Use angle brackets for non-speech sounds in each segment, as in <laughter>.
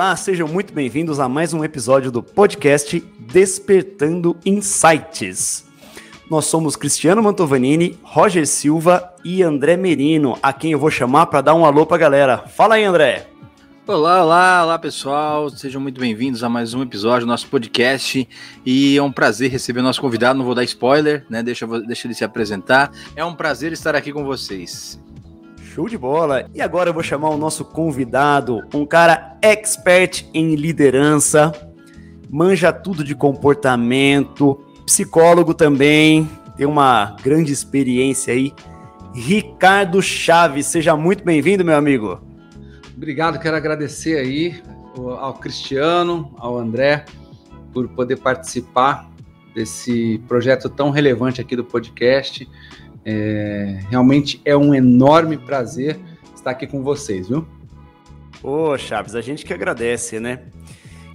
Olá, sejam muito bem-vindos a mais um episódio do podcast Despertando Insights. Nós somos Cristiano Mantovanini, Roger Silva e André Merino, a quem eu vou chamar para dar um alô para a galera. Fala aí, André. Olá, olá, olá pessoal, sejam muito bem-vindos a mais um episódio do nosso podcast e é um prazer receber o nosso convidado, não vou dar spoiler, né, deixa, deixa ele se apresentar, é um prazer estar aqui com vocês. Show de bola! E agora eu vou chamar o nosso convidado, um cara expert em liderança, manja tudo de comportamento, psicólogo também, tem uma grande experiência aí. Ricardo Chaves, seja muito bem-vindo, meu amigo. Obrigado, quero agradecer aí ao Cristiano, ao André, por poder participar desse projeto tão relevante aqui do podcast. É, realmente é um enorme prazer estar aqui com vocês, viu? Ô, Chaves, a gente que agradece, né?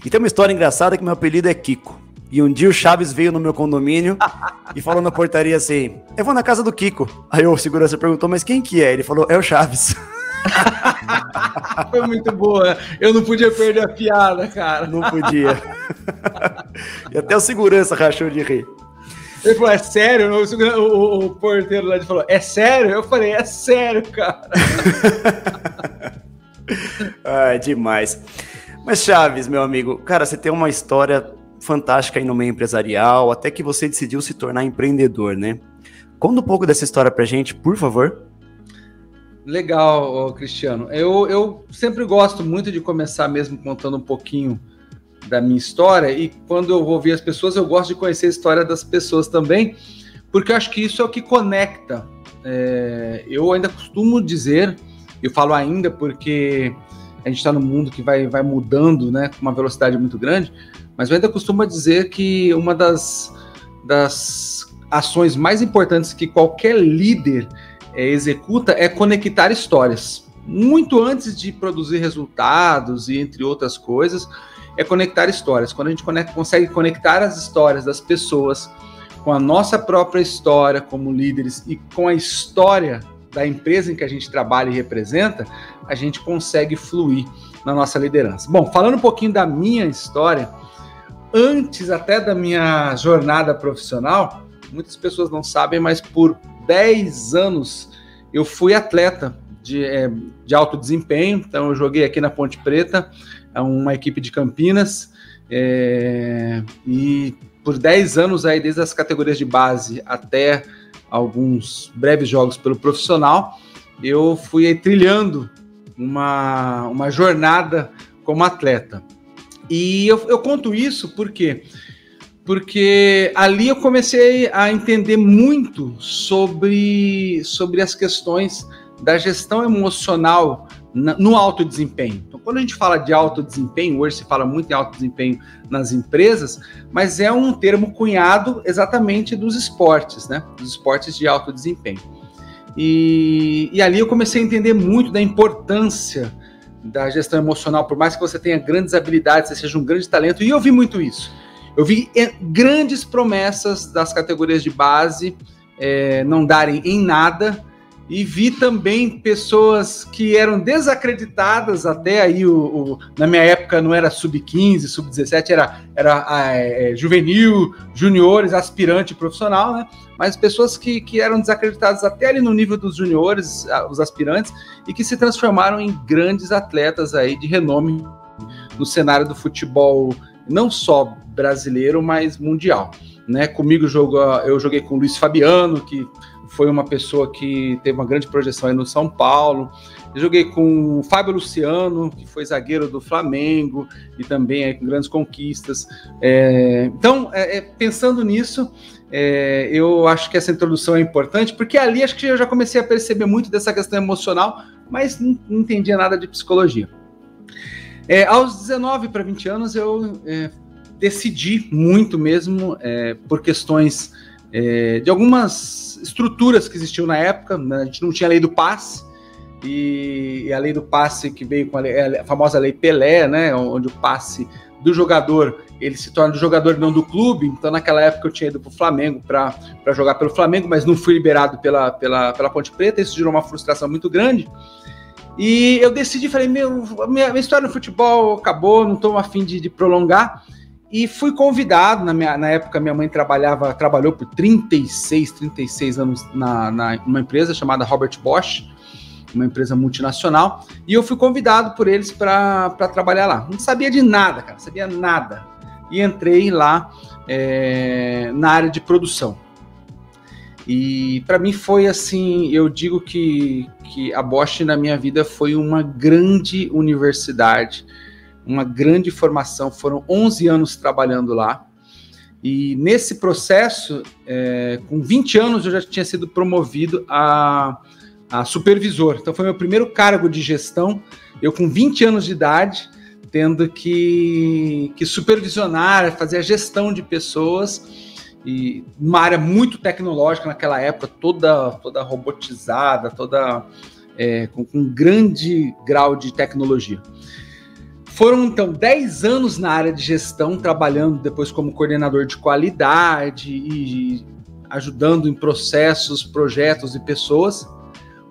E tem uma história engraçada que meu apelido é Kiko. E um dia o Chaves veio no meu condomínio e falou na portaria assim: Eu vou na casa do Kiko. Aí o segurança perguntou, mas quem que é? Ele falou: É o Chaves. <laughs> Foi muito boa. Eu não podia perder a piada, cara. Não podia. <laughs> e até o segurança rachou de rir. Ele falou, é sério? O, o, o porteiro lá falou, é sério? Eu falei, é sério, cara. <laughs> ah, demais. Mas Chaves, meu amigo, cara, você tem uma história fantástica aí no meio empresarial, até que você decidiu se tornar empreendedor, né? Conta um pouco dessa história pra gente, por favor. Legal, Cristiano. Eu, eu sempre gosto muito de começar mesmo contando um pouquinho da minha história e quando eu vou ver as pessoas, eu gosto de conhecer a história das pessoas também, porque eu acho que isso é o que conecta. É, eu ainda costumo dizer, eu falo ainda porque a gente está no mundo que vai, vai mudando né, com uma velocidade muito grande, mas eu ainda costumo dizer que uma das, das ações mais importantes que qualquer líder é, executa é conectar histórias. Muito antes de produzir resultados e entre outras coisas, é conectar histórias. Quando a gente conecta, consegue conectar as histórias das pessoas com a nossa própria história como líderes e com a história da empresa em que a gente trabalha e representa, a gente consegue fluir na nossa liderança. Bom, falando um pouquinho da minha história, antes até da minha jornada profissional, muitas pessoas não sabem, mas por 10 anos eu fui atleta de, é, de alto desempenho, então eu joguei aqui na Ponte Preta, é uma equipe de Campinas, é, e por 10 anos aí, desde as categorias de base até alguns breves jogos pelo profissional, eu fui aí, trilhando uma, uma jornada como atleta. E eu, eu conto isso porque porque ali eu comecei a entender muito sobre, sobre as questões da gestão emocional no alto desempenho. Então, quando a gente fala de alto desempenho, hoje se fala muito em alto desempenho nas empresas, mas é um termo cunhado exatamente dos esportes, né? Dos esportes de alto desempenho. E, e ali eu comecei a entender muito da importância da gestão emocional, por mais que você tenha grandes habilidades, você seja um grande talento, e eu vi muito isso. Eu vi eh, grandes promessas das categorias de base é, não darem em nada, e vi também pessoas que eram desacreditadas até aí o, o na minha época não era sub 15, sub 17, era era é, juvenil, juniores, aspirante profissional, né? Mas pessoas que, que eram desacreditadas até ali no nível dos juniores, os aspirantes, e que se transformaram em grandes atletas aí de renome no cenário do futebol, não só brasileiro, mas mundial. Né? Comigo jogo, eu joguei com o Luiz Fabiano, que foi uma pessoa que teve uma grande projeção aí no São Paulo. Eu joguei com o Fábio Luciano, que foi zagueiro do Flamengo e também aí com grandes conquistas. É, então, é, é, pensando nisso, é, eu acho que essa introdução é importante, porque ali acho que eu já comecei a perceber muito dessa questão emocional, mas não, não entendia nada de psicologia. É, aos 19 para 20 anos, eu é, decidi muito mesmo por questões de algumas estruturas que existiam na época. Né? A gente não tinha a lei do passe, e, a lei do passe que veio com a, lei, é a, famosa lei Pelé, né? onde o passe do jogador ele se torna do jogador não do clube. Então, naquela época, eu tinha ido para o Flamengo para jogar pelo Flamengo, mas não fui liberado pela, pela, pela Ponte Preta. Isso gerou uma frustração muito grande. E eu decidi, falei, meu, minha, minha história no futebol acabou, não estou afim de, de prolongar. E fui convidado, na, minha, na época minha mãe trabalhava, trabalhou por 36, 36 anos na, na uma empresa chamada Robert Bosch, uma empresa multinacional, e eu fui convidado por eles para trabalhar lá. Não sabia de nada, cara, sabia nada. E entrei lá é, na área de produção. E para mim foi assim, eu digo que, que a Bosch na minha vida foi uma grande universidade, uma grande formação. Foram 11 anos trabalhando lá. E nesse processo, é, com 20 anos, eu já tinha sido promovido a, a supervisor. Então foi meu primeiro cargo de gestão. Eu com 20 anos de idade, tendo que, que supervisionar, fazer a gestão de pessoas e uma área muito tecnológica naquela época, toda, toda robotizada, toda é, com, com, um grande grau de tecnologia. Foram então 10 anos na área de gestão, trabalhando depois como coordenador de qualidade e ajudando em processos, projetos e pessoas.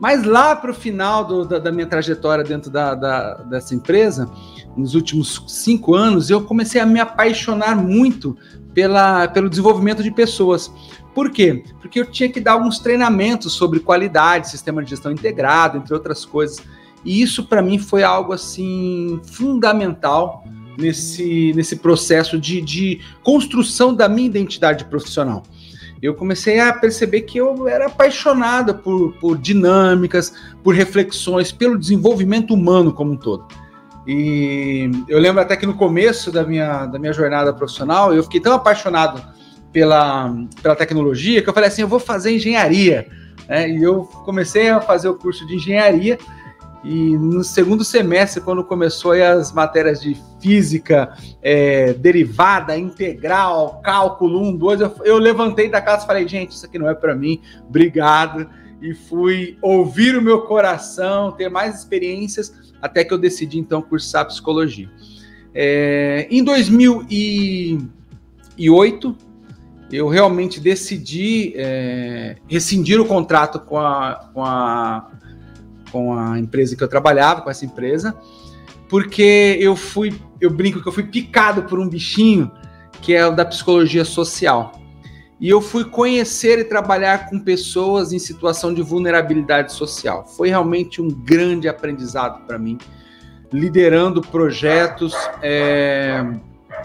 Mas lá para o final do, da, da, minha trajetória dentro da, da, dessa empresa, nos últimos cinco anos, eu comecei a me apaixonar muito pela, pelo desenvolvimento de pessoas. Por quê? Porque eu tinha que dar alguns treinamentos sobre qualidade, sistema de gestão integrado, entre outras coisas. E isso para mim foi algo assim fundamental nesse, nesse processo de, de construção da minha identidade profissional. Eu comecei a perceber que eu era apaixonada por, por dinâmicas, por reflexões, pelo desenvolvimento humano como um todo. E eu lembro até que no começo da minha, da minha jornada profissional, eu fiquei tão apaixonado pela, pela tecnologia que eu falei assim: eu vou fazer engenharia. É, e eu comecei a fazer o curso de engenharia. E no segundo semestre, quando começou as matérias de física, é, derivada, integral, cálculo 1, 2, eu, eu levantei da casa e falei, gente, isso aqui não é para mim, obrigado. E fui ouvir o meu coração, ter mais experiências até que eu decidi então cursar psicologia. É, em 2008, eu realmente decidi é, rescindir o contrato com a, com, a, com a empresa que eu trabalhava, com essa empresa, porque eu fui, eu brinco que eu fui picado por um bichinho que é o da psicologia social. E eu fui conhecer e trabalhar com pessoas em situação de vulnerabilidade social. Foi realmente um grande aprendizado para mim, liderando projetos. É...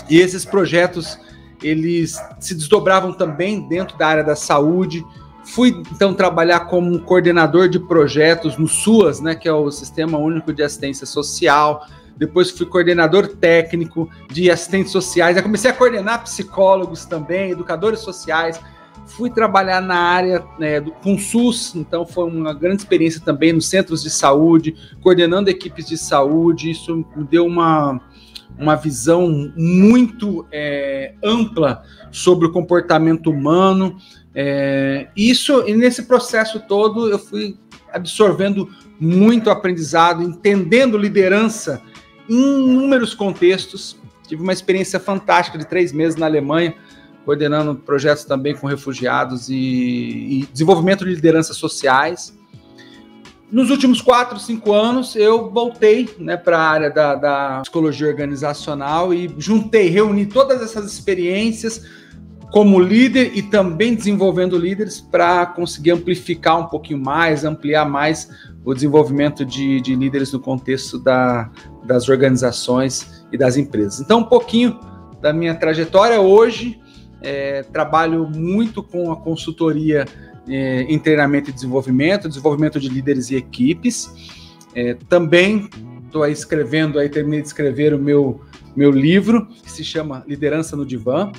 E esses projetos eles se desdobravam também dentro da área da saúde. Fui então trabalhar como coordenador de projetos no SUAS, né, que é o Sistema Único de Assistência Social. Depois fui coordenador técnico de assistentes sociais, aí comecei a coordenar psicólogos também, educadores sociais, fui trabalhar na área né, do, com SUS, então foi uma grande experiência também nos centros de saúde, coordenando equipes de saúde, isso me deu uma, uma visão muito é, ampla sobre o comportamento humano. É, isso, e nesse processo todo, eu fui absorvendo muito aprendizado, entendendo liderança em inúmeros contextos. Tive uma experiência fantástica de três meses na Alemanha, coordenando projetos também com refugiados e, e desenvolvimento de lideranças sociais. Nos últimos quatro, cinco anos, eu voltei né, para a área da, da psicologia organizacional e juntei, reuni todas essas experiências como líder e também desenvolvendo líderes para conseguir amplificar um pouquinho mais, ampliar mais o desenvolvimento de, de líderes no contexto da, das organizações e das empresas. Então, um pouquinho da minha trajetória hoje, é, trabalho muito com a consultoria é, em treinamento e desenvolvimento, desenvolvimento de líderes e equipes. É, também estou escrevendo, aí terminei de escrever o meu, meu livro, que se chama Liderança no Divã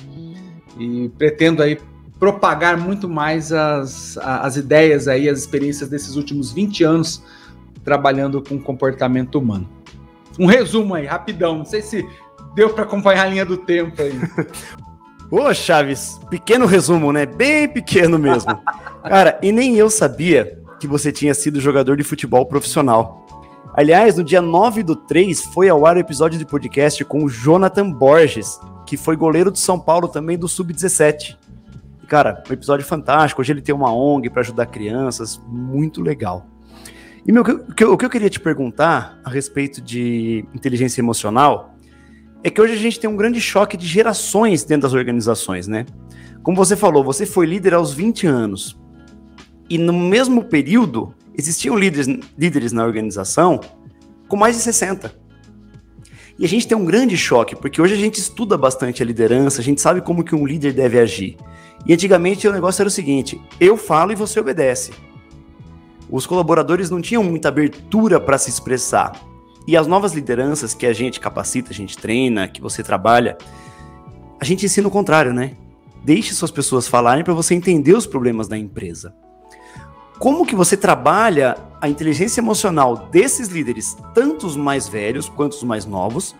e pretendo aí propagar muito mais as, as ideias aí, as experiências desses últimos 20 anos trabalhando com comportamento humano. Um resumo aí, rapidão, não sei se deu para acompanhar a linha do tempo aí. <laughs> Ô, Chaves, pequeno resumo, né? Bem pequeno mesmo. <laughs> Cara, e nem eu sabia que você tinha sido jogador de futebol profissional. Aliás, no dia 9 do 3 foi ao ar o episódio de podcast com o Jonathan Borges, que foi goleiro do São Paulo também do Sub-17. Cara, um episódio fantástico. Hoje ele tem uma ONG para ajudar crianças, muito legal. E meu, o, que eu, o que eu queria te perguntar a respeito de inteligência emocional é que hoje a gente tem um grande choque de gerações dentro das organizações, né? Como você falou, você foi líder aos 20 anos. E no mesmo período, existiam líderes, líderes na organização com mais de 60. E a gente tem um grande choque, porque hoje a gente estuda bastante a liderança, a gente sabe como que um líder deve agir. E antigamente o negócio era o seguinte: eu falo e você obedece. Os colaboradores não tinham muita abertura para se expressar. E as novas lideranças que a gente capacita, a gente treina, que você trabalha, a gente ensina o contrário, né? Deixe suas pessoas falarem para você entender os problemas da empresa. Como que você trabalha a inteligência emocional desses líderes, tanto os mais velhos quanto os mais novos,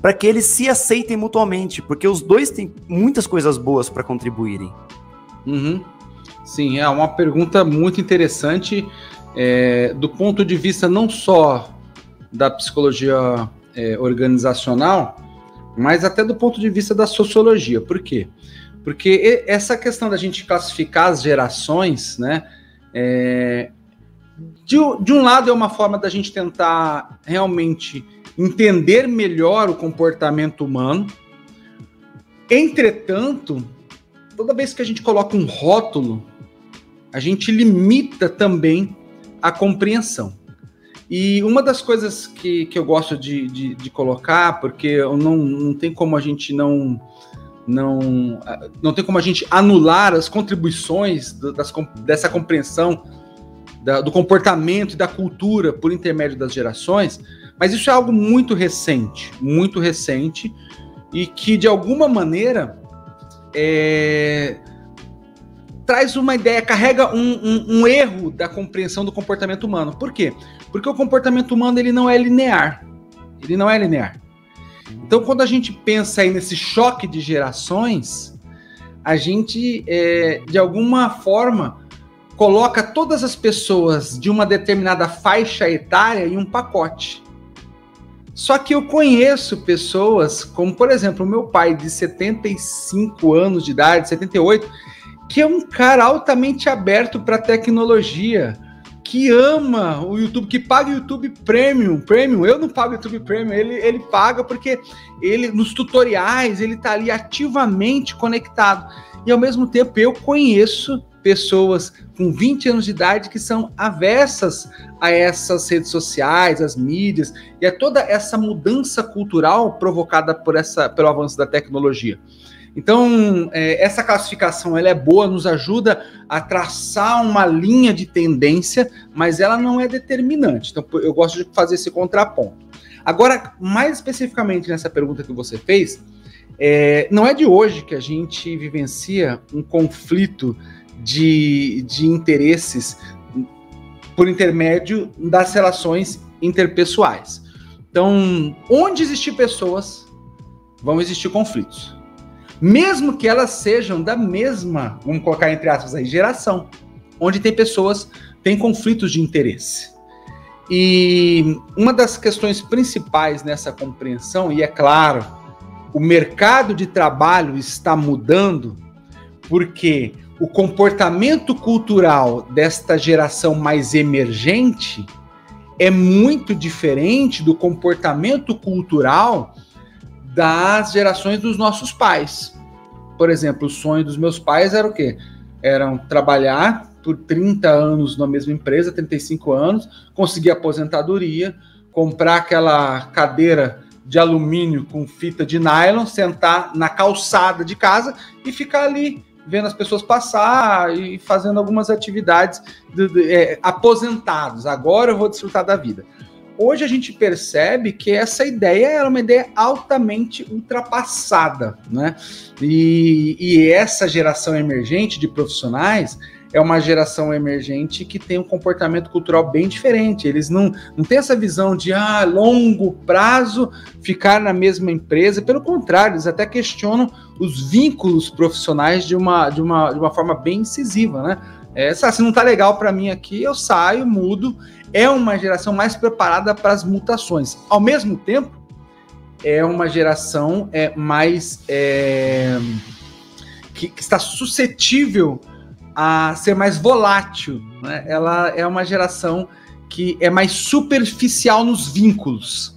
para que eles se aceitem mutuamente, porque os dois têm muitas coisas boas para contribuírem. Uhum. Sim, é uma pergunta muito interessante é, do ponto de vista não só da psicologia é, organizacional, mas até do ponto de vista da sociologia. Por quê? Porque essa questão da gente classificar as gerações, né? É, de, de um lado é uma forma da gente tentar realmente entender melhor o comportamento humano. Entretanto, toda vez que a gente coloca um rótulo, a gente limita também a compreensão. E uma das coisas que, que eu gosto de, de, de colocar, porque não, não tem como a gente não, não, não tem como a gente anular as contribuições das, dessa compreensão da, do comportamento e da cultura por intermédio das gerações, mas isso é algo muito recente, muito recente, e que de alguma maneira é, traz uma ideia, carrega um, um, um, erro da compreensão do comportamento humano. Por quê? Porque o comportamento humano ele não é linear. Ele não é linear. Então, quando a gente pensa aí nesse choque de gerações, a gente, é, de alguma forma, coloca todas as pessoas de uma determinada faixa etária em um pacote. Só que eu conheço pessoas, como por exemplo, o meu pai de 75 anos de idade, 78, que é um cara altamente aberto para tecnologia, que ama o YouTube, que paga o YouTube Premium, Premium. Eu não pago o YouTube Premium, ele, ele paga porque ele nos tutoriais ele está ali ativamente conectado. E ao mesmo tempo eu conheço pessoas com 20 anos de idade que são aversas a essas redes sociais, as mídias e a toda essa mudança cultural provocada por essa, pelo avanço da tecnologia. Então, é, essa classificação ela é boa, nos ajuda a traçar uma linha de tendência, mas ela não é determinante. Então, eu gosto de fazer esse contraponto. Agora, mais especificamente nessa pergunta que você fez, é, não é de hoje que a gente vivencia um conflito de, de interesses por intermédio das relações interpessoais. Então, onde existir pessoas, vão existir conflitos mesmo que elas sejam da mesma, vamos colocar entre aspas aí, geração, onde tem pessoas, tem conflitos de interesse. E uma das questões principais nessa compreensão, e é claro, o mercado de trabalho está mudando, porque o comportamento cultural desta geração mais emergente é muito diferente do comportamento cultural das gerações dos nossos pais. Por exemplo, o sonho dos meus pais era o quê? Eram trabalhar por 30 anos na mesma empresa, 35 anos, conseguir aposentadoria, comprar aquela cadeira de alumínio com fita de nylon, sentar na calçada de casa e ficar ali vendo as pessoas passar e fazendo algumas atividades de, de, é, aposentados. Agora eu vou desfrutar da vida hoje a gente percebe que essa ideia era uma ideia altamente ultrapassada, né? E, e essa geração emergente de profissionais é uma geração emergente que tem um comportamento cultural bem diferente. Eles não, não têm essa visão de ah, longo prazo ficar na mesma empresa. Pelo contrário, eles até questionam os vínculos profissionais de uma, de uma, de uma forma bem incisiva, né? É, se não tá legal para mim aqui, eu saio, mudo é uma geração mais preparada para as mutações. Ao mesmo tempo, é uma geração é, mais é, que, que, está suscetível a ser mais volátil. Né? Ela é uma geração que é mais superficial nos vínculos.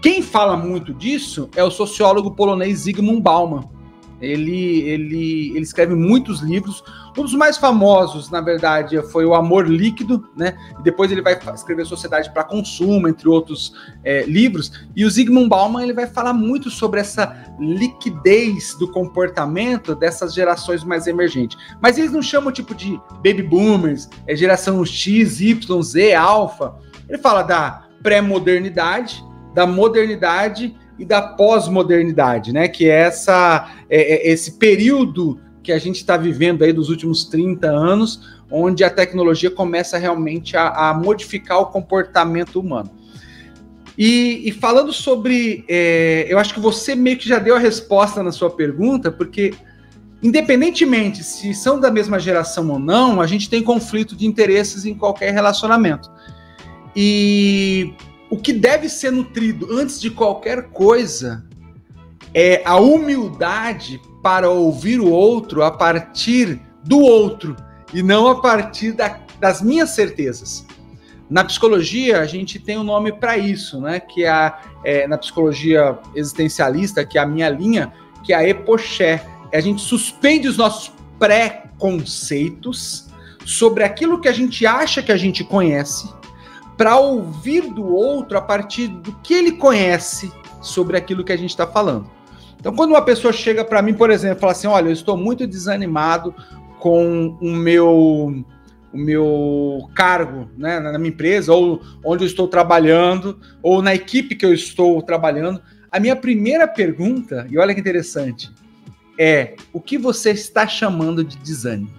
Quem fala muito disso é o sociólogo polonês Zygmunt Bauman. Ele, ele, ele escreve muitos livros. Um dos mais famosos, na verdade, foi O Amor Líquido, né? E depois ele vai escrever Sociedade para Consumo, entre outros é, livros. E o Zygmunt Bauman ele vai falar muito sobre essa liquidez do comportamento dessas gerações mais emergentes. Mas eles não chamam tipo de baby boomers, é geração X, Y, Z, alfa. Ele fala da pré-modernidade, da modernidade e da pós-modernidade, né? Que é essa, é, é esse período que a gente está vivendo aí dos últimos 30 anos, onde a tecnologia começa realmente a, a modificar o comportamento humano. E, e falando sobre. É, eu acho que você meio que já deu a resposta na sua pergunta, porque independentemente se são da mesma geração ou não, a gente tem conflito de interesses em qualquer relacionamento. E o que deve ser nutrido antes de qualquer coisa é a humildade para ouvir o outro a partir do outro e não a partir da, das minhas certezas. Na psicologia, a gente tem um nome para isso, né? Que é, a, é, na psicologia existencialista, que é a minha linha, que é a epoché. A gente suspende os nossos pré-conceitos sobre aquilo que a gente acha que a gente conhece para ouvir do outro a partir do que ele conhece sobre aquilo que a gente está falando. Então, quando uma pessoa chega para mim, por exemplo, e fala assim: Olha, eu estou muito desanimado com o meu, o meu cargo né, na minha empresa, ou onde eu estou trabalhando, ou na equipe que eu estou trabalhando, a minha primeira pergunta, e olha que interessante, é: o que você está chamando de desânimo?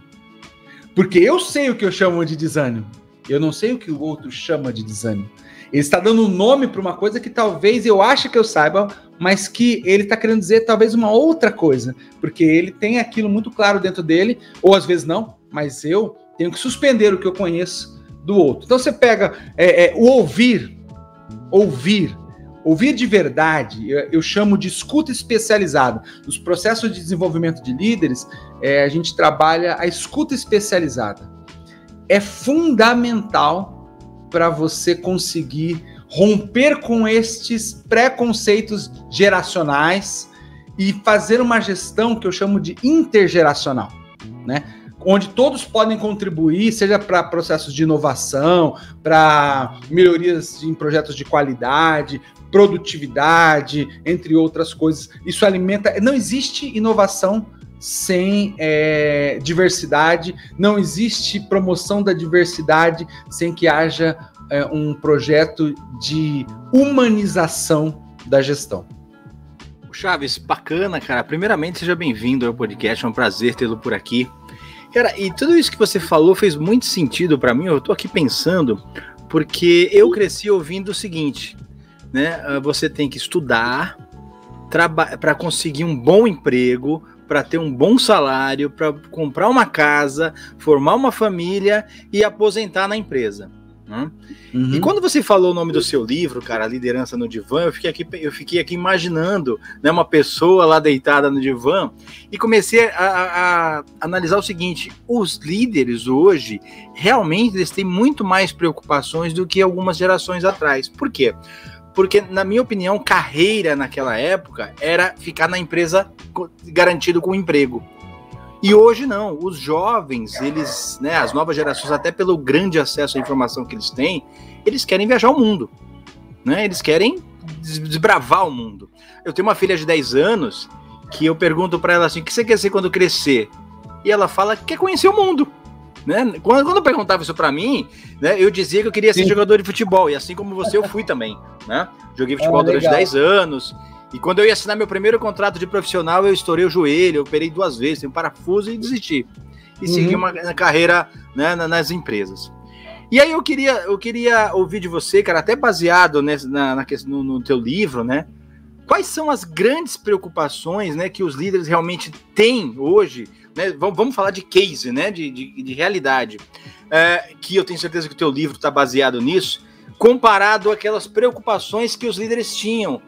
Porque eu sei o que eu chamo de desânimo. Eu não sei o que o outro chama de desânimo. Ele está dando um nome para uma coisa que talvez eu ache que eu saiba, mas que ele está querendo dizer talvez uma outra coisa, porque ele tem aquilo muito claro dentro dele, ou às vezes não, mas eu tenho que suspender o que eu conheço do outro. Então você pega é, é, o ouvir, ouvir, ouvir de verdade, eu, eu, chamo de escuta especializada. Nos processos de desenvolvimento de líderes, é, a gente trabalha a escuta especializada é fundamental para você conseguir romper com estes preconceitos geracionais e fazer uma gestão que eu chamo de intergeracional, né? Onde todos podem contribuir, seja para processos de inovação, para melhorias em projetos de qualidade, produtividade, entre outras coisas. Isso alimenta. Não existe inovação sem é, diversidade, não existe promoção da diversidade sem que haja é, um projeto de humanização da gestão. Chaves, bacana, cara. Primeiramente, seja bem-vindo ao podcast, é um prazer tê-lo por aqui. Cara, e tudo isso que você falou fez muito sentido para mim. Eu tô aqui pensando, porque eu cresci ouvindo o seguinte, né? Ah, você tem que estudar para conseguir um bom emprego, para ter um bom salário, para comprar uma casa, formar uma família e aposentar na empresa. Né? Uhum. E quando você falou o nome do seu livro, cara, Liderança no Divã, eu fiquei aqui, eu fiquei aqui imaginando né, uma pessoa lá deitada no divã e comecei a, a, a analisar o seguinte: os líderes hoje realmente eles têm muito mais preocupações do que algumas gerações atrás. Por quê? Porque, na minha opinião, carreira naquela época era ficar na empresa garantido com emprego. E hoje não, os jovens, eles, né, as novas gerações, até pelo grande acesso à informação que eles têm, eles querem viajar o mundo, né? Eles querem desbravar o mundo. Eu tenho uma filha de 10 anos que eu pergunto para ela assim: "O que você quer ser quando crescer?" E ela fala que quer conhecer o mundo. Né? Quando, quando perguntava isso para mim, né, eu dizia que eu queria ser Sim. jogador de futebol, e assim como você, eu fui também. Né? Joguei ah, futebol ah, durante 10 anos. E quando eu ia assinar meu primeiro contrato de profissional, eu estourei o joelho, eu operei duas vezes, tenho um parafuso e desisti. E uhum. segui uma, carreira né, nas empresas. E aí eu queria, eu queria ouvir de você, cara, até baseado nessa, na, na, no, no teu livro, né? Quais são as grandes preocupações né, que os líderes realmente têm hoje né, vamos, falar de case, né, de, de, de realidade, é, que eu tenho certeza que o teu livro está baseado nisso, comparado àquelas preocupações que os líderes tinham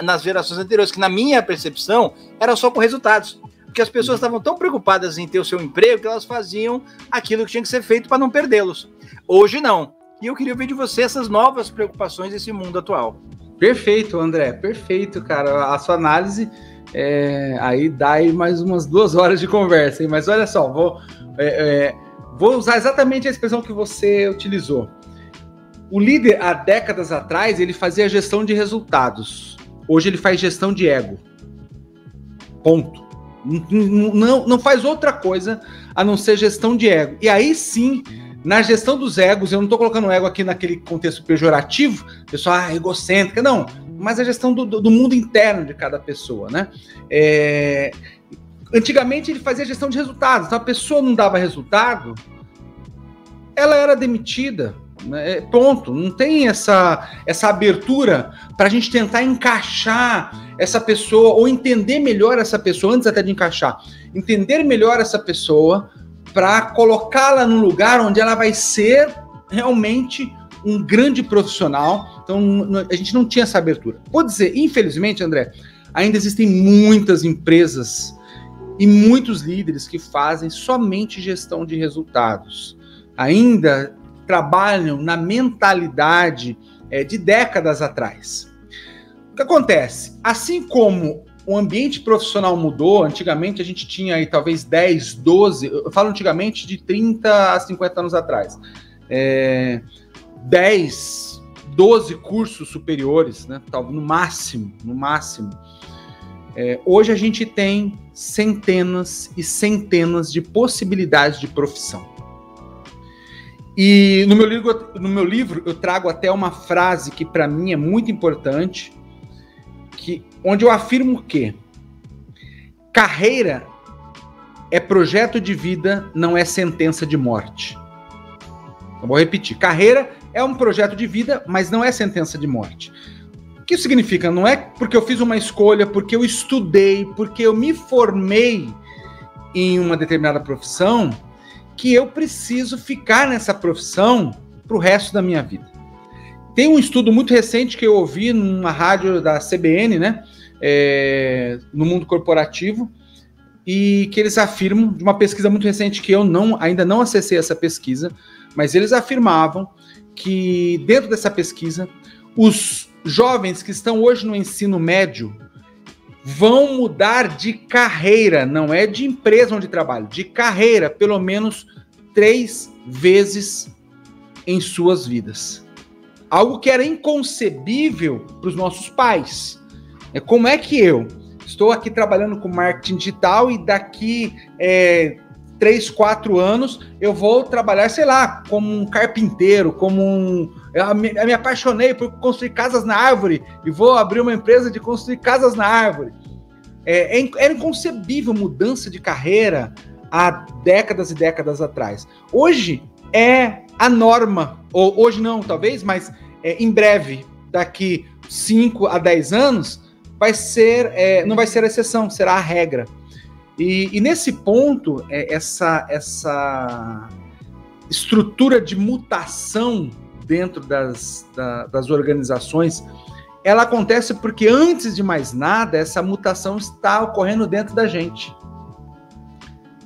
nas gerações anteriores, que na minha percepção era só com resultados. Porque as pessoas estavam tão preocupadas em ter o seu emprego que elas faziam aquilo que tinha que ser feito para não perdê-los. Hoje não. E eu queria ver de você essas novas preocupações desse mundo atual. Perfeito, André, perfeito, cara. A sua análise é, aí dá aí mais umas duas horas de conversa, hein? mas olha só, vou, é, é, vou usar exatamente a expressão que você utilizou. O líder, há décadas atrás, ele fazia gestão de resultados. Hoje ele faz gestão de ego. Ponto. Não, não, faz outra coisa a não ser gestão de ego. E aí sim, na gestão dos egos, eu não estou colocando ego aqui naquele contexto pejorativo, pessoal ah, egocêntrica, não, mas a gestão do, do mundo interno de cada pessoa, né? É, antigamente ele fazia gestão de resultados, então a pessoa não dava resultado, ela era demitida, né? ponto. Não tem essa, essa abertura para a gente tentar encaixar essa pessoa ou entender melhor essa pessoa antes até de encaixar, entender melhor essa pessoa para colocá-la no lugar onde ela vai ser realmente um grande profissional. Então, a gente não tinha essa abertura. Vou dizer, infelizmente, André, ainda existem muitas empresas e muitos líderes que fazem somente gestão de resultados. Ainda trabalham na mentalidade é, de décadas atrás. O que acontece? Assim como o ambiente profissional mudou, antigamente a gente tinha aí talvez 10, 12, eu falo antigamente de 30 a 50 anos atrás, é, 10, 12 cursos superiores, né, no máximo, no máximo. É, hoje a gente tem centenas e centenas de possibilidades de profissão. E no meu livro, no meu livro eu trago até uma frase que para mim é muito importante, que onde eu afirmo que carreira é projeto de vida, não é sentença de morte. Eu vou repetir. Carreira é um projeto de vida, mas não é sentença de morte. O que isso significa? Não é porque eu fiz uma escolha, porque eu estudei, porque eu me formei em uma determinada profissão, que eu preciso ficar nessa profissão para o resto da minha vida. Tem um estudo muito recente que eu ouvi numa rádio da CBN, né, é, no mundo corporativo, e que eles afirmam, de uma pesquisa muito recente que eu não, ainda não acessei essa pesquisa, mas eles afirmavam que dentro dessa pesquisa, os jovens que estão hoje no ensino médio vão mudar de carreira, não é de empresa onde trabalham, de carreira, pelo menos três vezes em suas vidas. Algo que era inconcebível para os nossos pais. É como é que eu estou aqui trabalhando com marketing digital e daqui é, três, quatro anos eu vou trabalhar, sei lá, como um carpinteiro, como um. Eu me, eu me apaixonei por construir casas na árvore e vou abrir uma empresa de construir casas na árvore. É, é, era inconcebível mudança de carreira há décadas e décadas atrás. Hoje é a norma, ou hoje não, talvez, mas é, em breve, daqui 5 a 10 anos, vai ser, é, não vai ser a exceção, será a regra. E, e nesse ponto, é, essa, essa estrutura de mutação dentro das, da, das organizações, ela acontece porque, antes de mais nada, essa mutação está ocorrendo dentro da gente.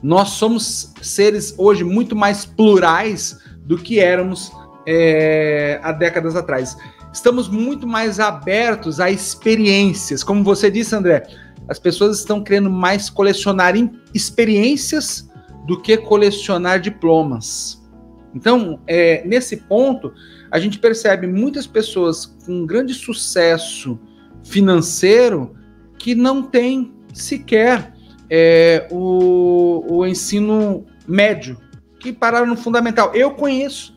Nós somos seres hoje muito mais plurais do que éramos é, há décadas atrás. Estamos muito mais abertos a experiências. Como você disse, André, as pessoas estão querendo mais colecionar experiências do que colecionar diplomas. Então, é, nesse ponto, a gente percebe muitas pessoas com grande sucesso financeiro que não têm sequer é, o, o ensino médio, que pararam no fundamental. Eu conheço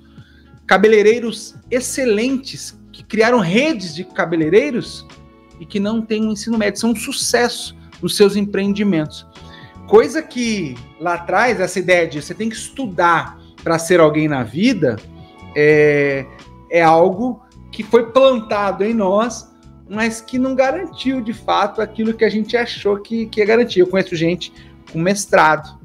cabeleireiros excelentes que criaram redes de cabeleireiros e que não têm um ensino médio, são um sucesso nos seus empreendimentos. Coisa que lá atrás, essa ideia de você tem que estudar para ser alguém na vida, é, é algo que foi plantado em nós, mas que não garantiu de fato aquilo que a gente achou que, que ia garantir. Eu conheço gente com mestrado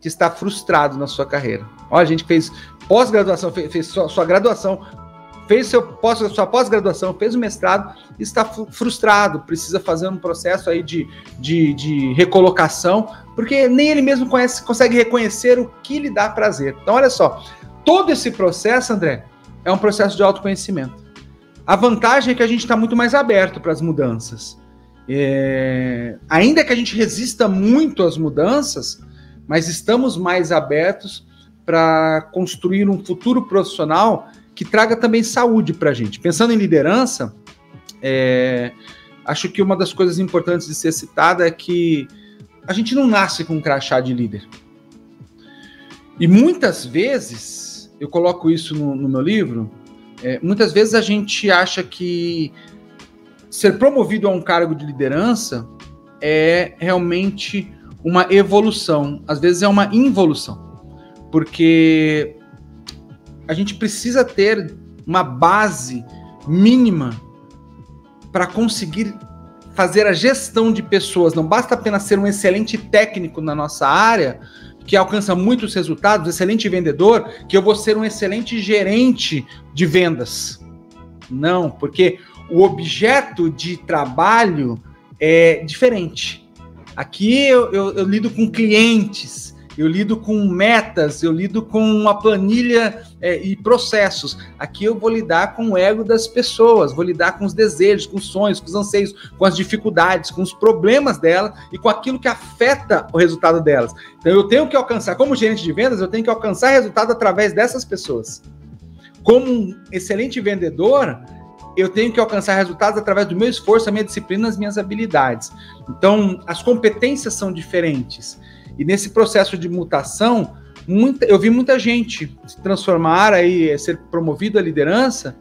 que está frustrado na sua carreira. Olha, a gente fez pós-graduação, fez, fez sua, sua graduação, fez seu pós, sua pós-graduação, fez o mestrado está frustrado, precisa fazer um processo aí de, de, de recolocação, porque nem ele mesmo conhece, consegue reconhecer o que lhe dá prazer. Então, olha só, todo esse processo, André, é um processo de autoconhecimento. A vantagem é que a gente está muito mais aberto para as mudanças. É... Ainda que a gente resista muito às mudanças, mas estamos mais abertos para construir um futuro profissional que traga também saúde para a gente. Pensando em liderança, é... acho que uma das coisas importantes de ser citada é que a gente não nasce com um crachá de líder. E muitas vezes, eu coloco isso no, no meu livro, é, muitas vezes a gente acha que ser promovido a um cargo de liderança é realmente uma evolução, às vezes é uma involução, porque a gente precisa ter uma base mínima para conseguir fazer a gestão de pessoas. Não basta apenas ser um excelente técnico na nossa área, que alcança muitos resultados, excelente vendedor, que eu vou ser um excelente gerente de vendas. Não, porque o objeto de trabalho é diferente. Aqui eu, eu, eu lido com clientes, eu lido com metas, eu lido com uma planilha é, e processos. Aqui eu vou lidar com o ego das pessoas, vou lidar com os desejos, com os sonhos, com os anseios, com as dificuldades, com os problemas dela e com aquilo que afeta o resultado delas. Então eu tenho que alcançar, como gerente de vendas, eu tenho que alcançar resultado através dessas pessoas. Como um excelente vendedor, eu tenho que alcançar resultados através do meu esforço, a minha disciplina, as minhas habilidades. Então, as competências são diferentes. E nesse processo de mutação, muita, eu vi muita gente se transformar aí, ser promovido à liderança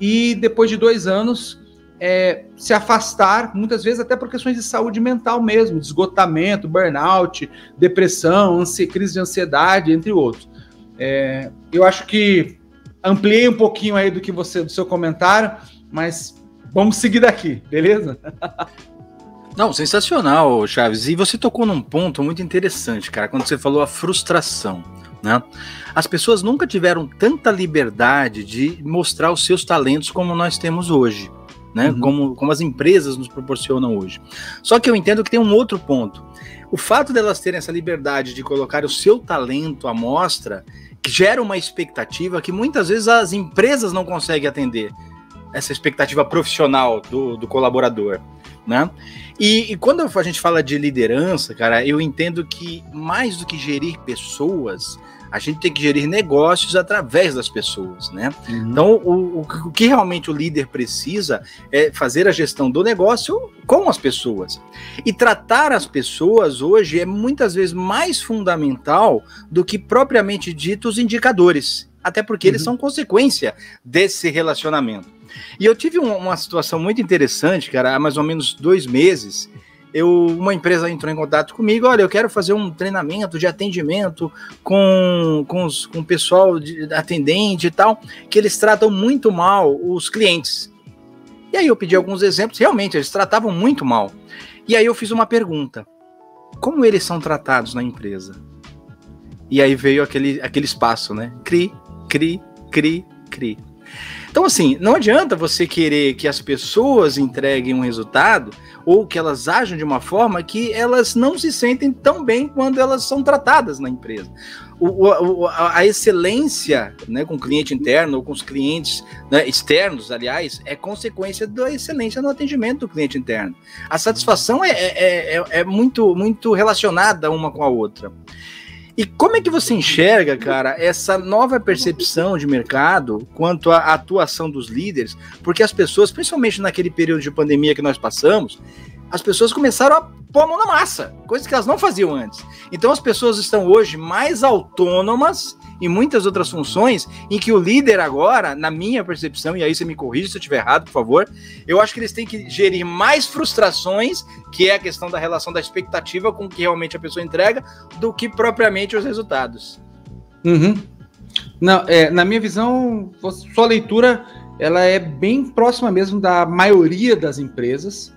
e depois de dois anos é, se afastar, muitas vezes até por questões de saúde mental mesmo, de esgotamento, burnout, depressão, crise de ansiedade, entre outros. É, eu acho que ampliei um pouquinho aí do que você do seu comentário, mas vamos seguir daqui, beleza? <laughs> Não, sensacional, Chaves. E você tocou num ponto muito interessante, cara, quando você falou a frustração, né? As pessoas nunca tiveram tanta liberdade de mostrar os seus talentos como nós temos hoje, né? Uhum. Como, como as empresas nos proporcionam hoje. Só que eu entendo que tem um outro ponto. O fato delas terem essa liberdade de colocar o seu talento à mostra gera uma expectativa que muitas vezes as empresas não conseguem atender essa expectativa profissional do, do colaborador, né? E, e, quando a gente fala de liderança, cara, eu entendo que mais do que gerir pessoas, a gente tem que gerir negócios através das pessoas, né? Uhum. Então, o, o, que realmente o líder precisa é fazer a gestão do negócio com as pessoas. E tratar as pessoas hoje é muitas vezes mais fundamental do que propriamente dito os indicadores, até porque uhum. eles são consequência desse relacionamento. E eu tive um, uma situação muito interessante, cara, há mais ou menos dois meses. Eu, uma empresa entrou em contato comigo, olha, eu quero fazer um treinamento de atendimento com, com, os, com o pessoal de, atendente e tal, que eles tratam muito mal os clientes. E aí eu pedi alguns exemplos, realmente, eles tratavam muito mal. E aí eu fiz uma pergunta: como eles são tratados na empresa? E aí veio aquele, aquele espaço, né? Cri, cri, cri, cri. Então, assim, não adianta você querer que as pessoas entreguem um resultado ou que elas ajam de uma forma que elas não se sentem tão bem quando elas são tratadas na empresa. O, o, a excelência né, com o cliente interno ou com os clientes né, externos, aliás, é consequência da excelência no atendimento do cliente interno. A satisfação é, é, é, é muito, muito relacionada uma com a outra. E como é que você enxerga, cara, essa nova percepção de mercado quanto à atuação dos líderes? Porque as pessoas, principalmente naquele período de pandemia que nós passamos, as pessoas começaram a pôr a mão na massa, coisas que elas não faziam antes. Então as pessoas estão hoje mais autônomas e muitas outras funções em que o líder agora, na minha percepção, e aí você me corrige se eu estiver errado, por favor, eu acho que eles têm que gerir mais frustrações, que é a questão da relação da expectativa com o que realmente a pessoa entrega, do que propriamente os resultados. Uhum. Não, é, na minha visão, sua leitura ela é bem próxima mesmo da maioria das empresas.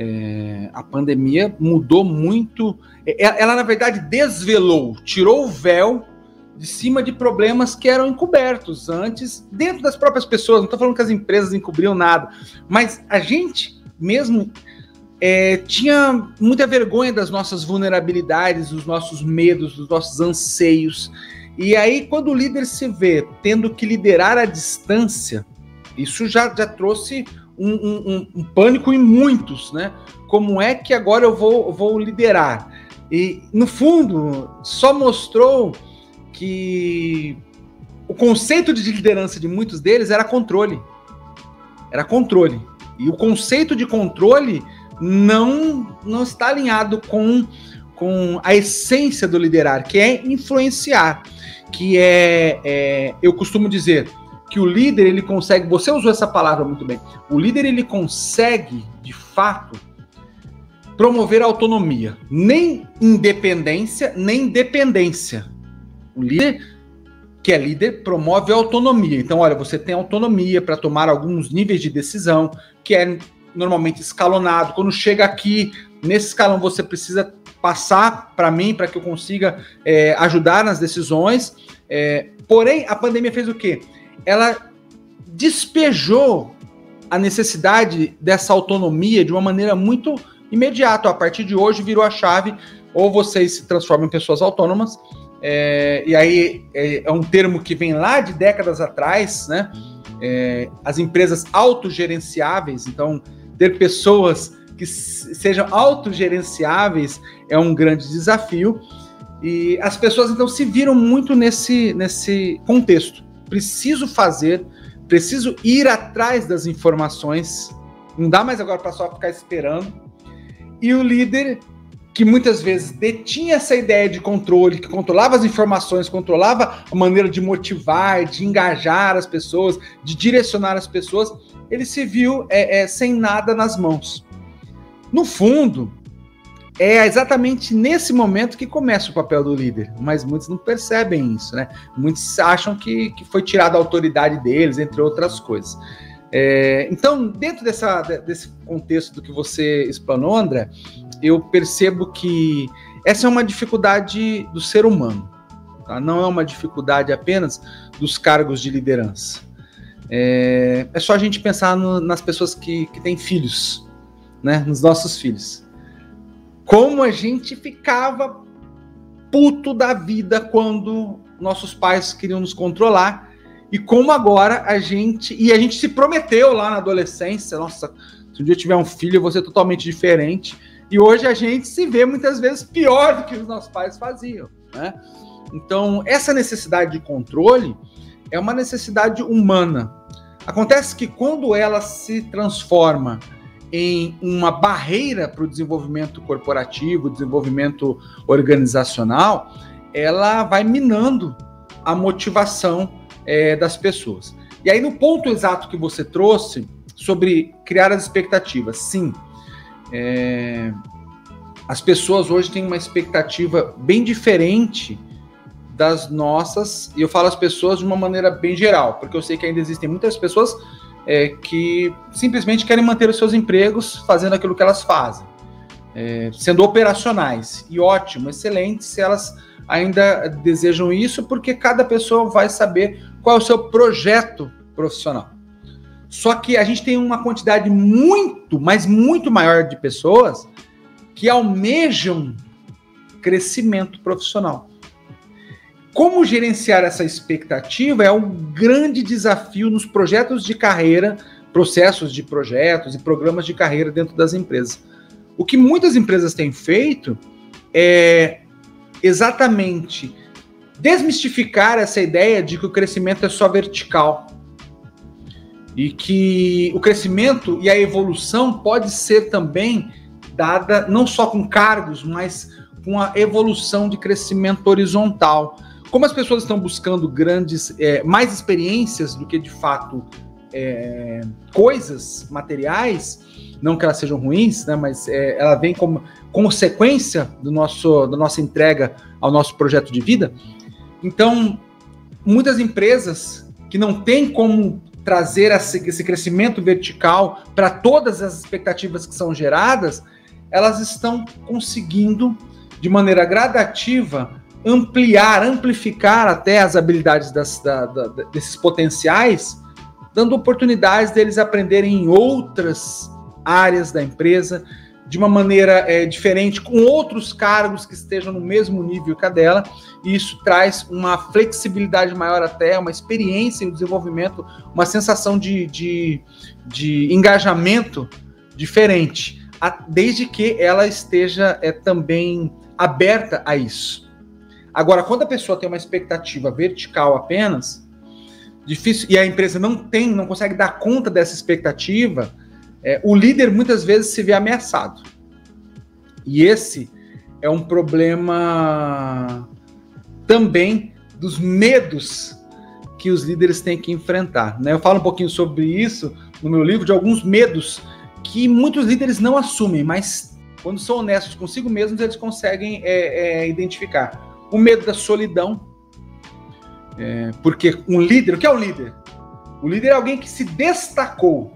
É, a pandemia mudou muito. É, ela, na verdade, desvelou, tirou o véu de cima de problemas que eram encobertos antes, dentro das próprias pessoas. Não estou falando que as empresas encobriam nada, mas a gente mesmo é, tinha muita vergonha das nossas vulnerabilidades, dos nossos medos, dos nossos anseios. E aí, quando o líder se vê tendo que liderar à distância, isso já, já trouxe um, um, um, pânico em muitos, né? Como é que agora eu vou, vou liderar? E, no fundo, só mostrou que o conceito de liderança de muitos deles era controle. Era controle. E o conceito de controle não, não está alinhado com, com a essência do liderar, que é influenciar, que é, é eu costumo dizer, que o líder ele consegue, você usou essa palavra muito bem. O líder ele consegue, de fato, promover autonomia, nem independência, nem dependência. O líder que é líder promove autonomia. Então, olha, você tem autonomia para tomar alguns níveis de decisão, que é normalmente escalonado. Quando chega aqui, nesse escalão, você precisa passar para mim para que eu consiga é, ajudar nas decisões. É, porém, a pandemia fez o quê? Ela despejou a necessidade dessa autonomia de uma maneira muito imediata. A partir de hoje virou a chave, ou vocês se transformam em pessoas autônomas, é, e aí é, é, um termo que vem lá de décadas atrás, né? É, as empresas autogerenciáveis, então ter pessoas que sejam autogerenciáveis é um grande desafio. E as pessoas então se viram muito nesse, nesse contexto preciso fazer, preciso ir atrás das informações. Não dá mais agora para só ficar esperando. E o líder que muitas vezes detinha essa ideia de controle, que controlava as informações, controlava a maneira de motivar, de engajar as pessoas, de direcionar as pessoas, ele se viu é, é, sem nada nas mãos. No fundo, é exatamente nesse momento que começa o papel do líder, mas muitos não percebem isso, né? Muitos acham que, que foi tirada a autoridade deles, entre outras coisas. É, então, dentro dessa, desse contexto do que você explanou, André, eu percebo que essa é uma dificuldade do ser humano, tá? não é uma dificuldade apenas dos cargos de liderança. É, é só a gente pensar no, nas pessoas que, que têm filhos, né? nos nossos filhos como a gente ficava puto da vida quando nossos pais queriam nos controlar e como agora a gente e a gente se prometeu lá na adolescência, nossa, se um dia tiver um filho eu vou ser totalmente diferente. E hoje a gente se vê muitas vezes pior do que os nossos pais faziam, né? Então, essa necessidade de controle é uma necessidade humana. Acontece que quando ela se transforma em uma barreira para o desenvolvimento corporativo, desenvolvimento organizacional, ela vai minando a motivação é, das pessoas. E aí, no ponto exato que você trouxe sobre criar as expectativas, sim, é, as pessoas hoje têm uma expectativa bem diferente das nossas, e eu falo as pessoas de uma maneira bem geral, porque eu sei que ainda existem muitas pessoas é, que simplesmente querem manter os seus empregos fazendo aquilo que elas fazem, é, sendo operacionais. E ótimo, excelente se elas ainda desejam isso, porque cada pessoa vai saber qual é o seu projeto profissional. Só que a gente tem uma quantidade muito, mas muito maior de pessoas que almejam crescimento profissional. Como gerenciar essa expectativa é um grande desafio nos projetos de carreira, processos de projetos e programas de carreira dentro das empresas. O que muitas empresas têm feito é exatamente desmistificar essa ideia de que o crescimento é só vertical. E que o crescimento e a evolução pode ser também dada não só com cargos, mas com a evolução de crescimento horizontal como as pessoas estão buscando grandes, é, mais experiências do que de fato é, coisas materiais, não que elas sejam ruins, né, mas é, ela vem como consequência do nosso, da nossa entrega ao nosso projeto de vida. Então, muitas empresas que não têm como trazer esse crescimento vertical para todas as expectativas que são geradas, elas estão conseguindo, de maneira gradativa, ampliar, amplificar até as habilidades das, da, da, desses potenciais, dando oportunidades deles aprenderem em outras áreas da empresa, de uma maneira é, diferente, com outros cargos que estejam no mesmo nível que a dela, e isso traz uma flexibilidade maior até, uma experiência em desenvolvimento, uma sensação de, de, de engajamento diferente, desde que ela esteja é, também aberta a isso. Agora, quando a pessoa tem uma expectativa vertical apenas, difícil, e a empresa não tem, não consegue dar conta dessa expectativa, é, o líder muitas vezes se vê ameaçado. E esse é um problema também dos medos que os líderes têm que enfrentar. Né? Eu falo um pouquinho sobre isso no meu livro, de alguns medos que muitos líderes não assumem, mas quando são honestos consigo mesmos, eles conseguem é, é, identificar. O medo da solidão, é, porque um líder, o que é o líder? O líder é alguém que se destacou.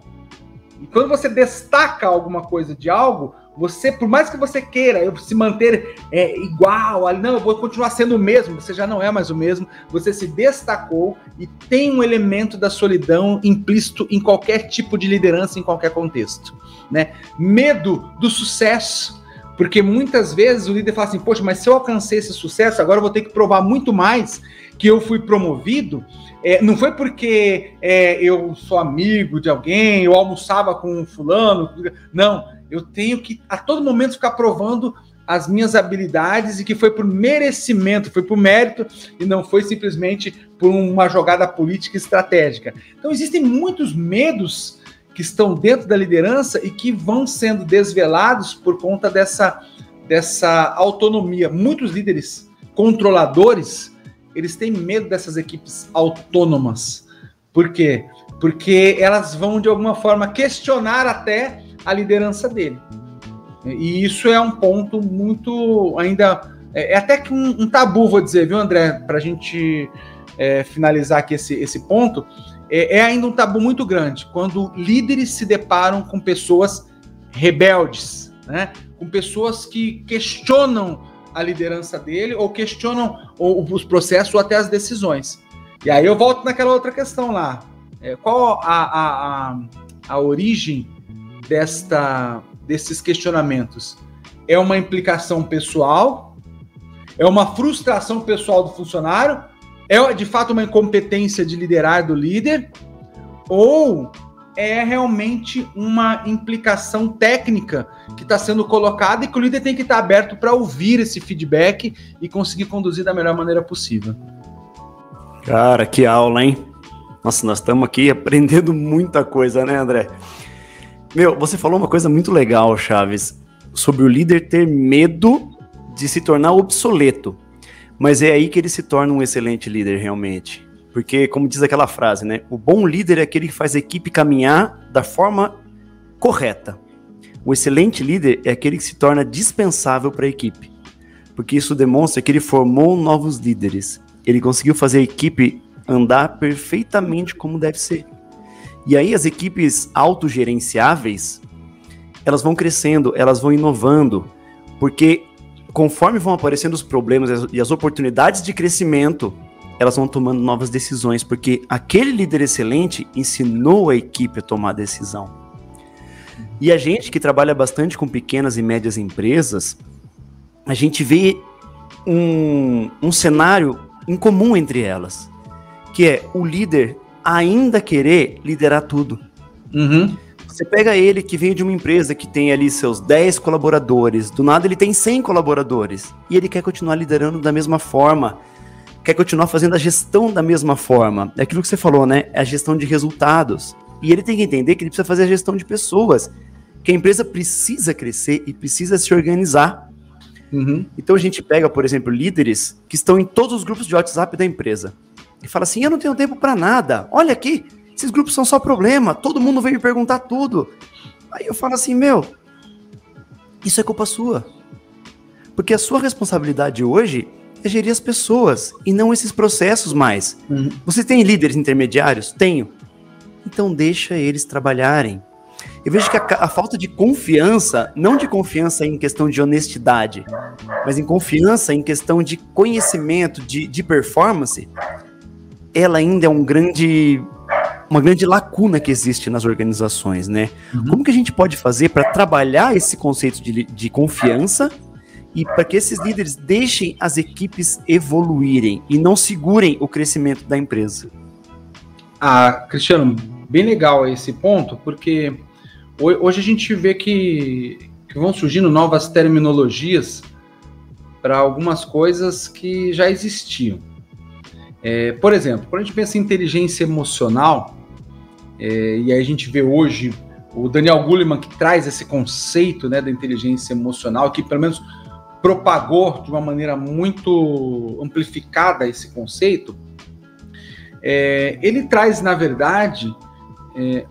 E quando você destaca alguma coisa de algo, você, por mais que você queira se manter é, igual, não, eu vou continuar sendo o mesmo, você já não é mais o mesmo, você se destacou e tem um elemento da solidão implícito em qualquer tipo de liderança, em qualquer contexto. Né? Medo do sucesso, porque muitas vezes o líder fala assim: Poxa, mas se eu alcancei esse sucesso, agora eu vou ter que provar muito mais que eu fui promovido. É, não foi porque é, eu sou amigo de alguém, eu almoçava com um fulano. Não, eu tenho que a todo momento ficar provando as minhas habilidades e que foi por merecimento, foi por mérito e não foi simplesmente por uma jogada política estratégica. Então existem muitos medos que estão dentro da liderança e que vão sendo desvelados por conta dessa, dessa autonomia. Muitos líderes controladores, eles têm medo dessas equipes autônomas. Por quê? Porque elas vão, de alguma forma, questionar até a liderança dele. E isso é um ponto muito ainda. É, é até que um, um, tabu, vou dizer, viu, André, para a gente é, finalizar aqui esse, esse ponto é, é ainda um tabu muito grande quando líderes se deparam com pessoas rebeldes, né? com pessoas que questionam a liderança dele ou questionam os processos ou até as decisões. E aí eu volto naquela outra questão lá. É, qual a, a, a, a origem desta, desses questionamentos? É uma implicação pessoal? É uma frustração pessoal do funcionário? É de fato uma incompetência de liderar do líder? Ou é realmente uma implicação técnica que está sendo colocada e que o líder tem que estar tá aberto para ouvir esse feedback e conseguir conduzir da melhor maneira possível? Cara, que aula, hein? Nossa, nós estamos aqui aprendendo muita coisa, né, André? Meu, você falou uma coisa muito legal, Chaves, sobre o líder ter medo de se tornar obsoleto. Mas é aí que ele se torna um excelente líder, realmente. Porque, como diz aquela frase, né? O bom líder é aquele que faz a equipe caminhar da forma correta. O excelente líder é aquele que se torna dispensável para a equipe. Porque isso demonstra que ele formou novos líderes. Ele conseguiu fazer a equipe andar perfeitamente como deve ser. E aí as equipes autogerenciáveis, elas vão crescendo, elas vão inovando, porque conforme vão aparecendo os problemas e as oportunidades de crescimento, elas vão tomando novas decisões, porque aquele líder excelente ensinou a equipe a tomar decisão. E a gente que trabalha bastante com pequenas e médias empresas, a gente vê um, um cenário em comum entre elas, que é o líder ainda querer liderar tudo. Uhum. Você pega ele que veio de uma empresa que tem ali seus 10 colaboradores, do nada ele tem 100 colaboradores, e ele quer continuar liderando da mesma forma, quer continuar fazendo a gestão da mesma forma. É aquilo que você falou, né? É a gestão de resultados. E ele tem que entender que ele precisa fazer a gestão de pessoas, que a empresa precisa crescer e precisa se organizar. Uhum. Então a gente pega, por exemplo, líderes que estão em todos os grupos de WhatsApp da empresa e fala assim: Eu não tenho tempo para nada. Olha aqui, esses grupos são só problema, todo mundo vem me perguntar tudo. Aí eu falo assim, meu, isso é culpa sua. Porque a sua responsabilidade hoje é gerir as pessoas e não esses processos mais. Uhum. Você tem líderes intermediários? Tenho. Então deixa eles trabalharem. Eu vejo que a, a, falta de confiança, não de confiança em questão de honestidade, mas em confiança em questão de conhecimento, de, de performance, ela ainda é um grande uma grande lacuna que existe nas organizações, né? Uhum. Como que a gente pode fazer para trabalhar esse conceito de, de confiança e para que esses líderes deixem as equipes evoluírem e não segurem o crescimento da empresa? Ah, Cristiano, bem legal esse ponto, porque hoje a gente vê que, que vão surgindo novas terminologias para algumas coisas que já existiam. É, por exemplo, quando a gente pensa em inteligência emocional, é, e aí a gente vê hoje o Daniel Goleman que traz esse conceito né, da inteligência emocional, que pelo menos propagou de uma maneira muito amplificada esse conceito, é, ele traz, na verdade, é,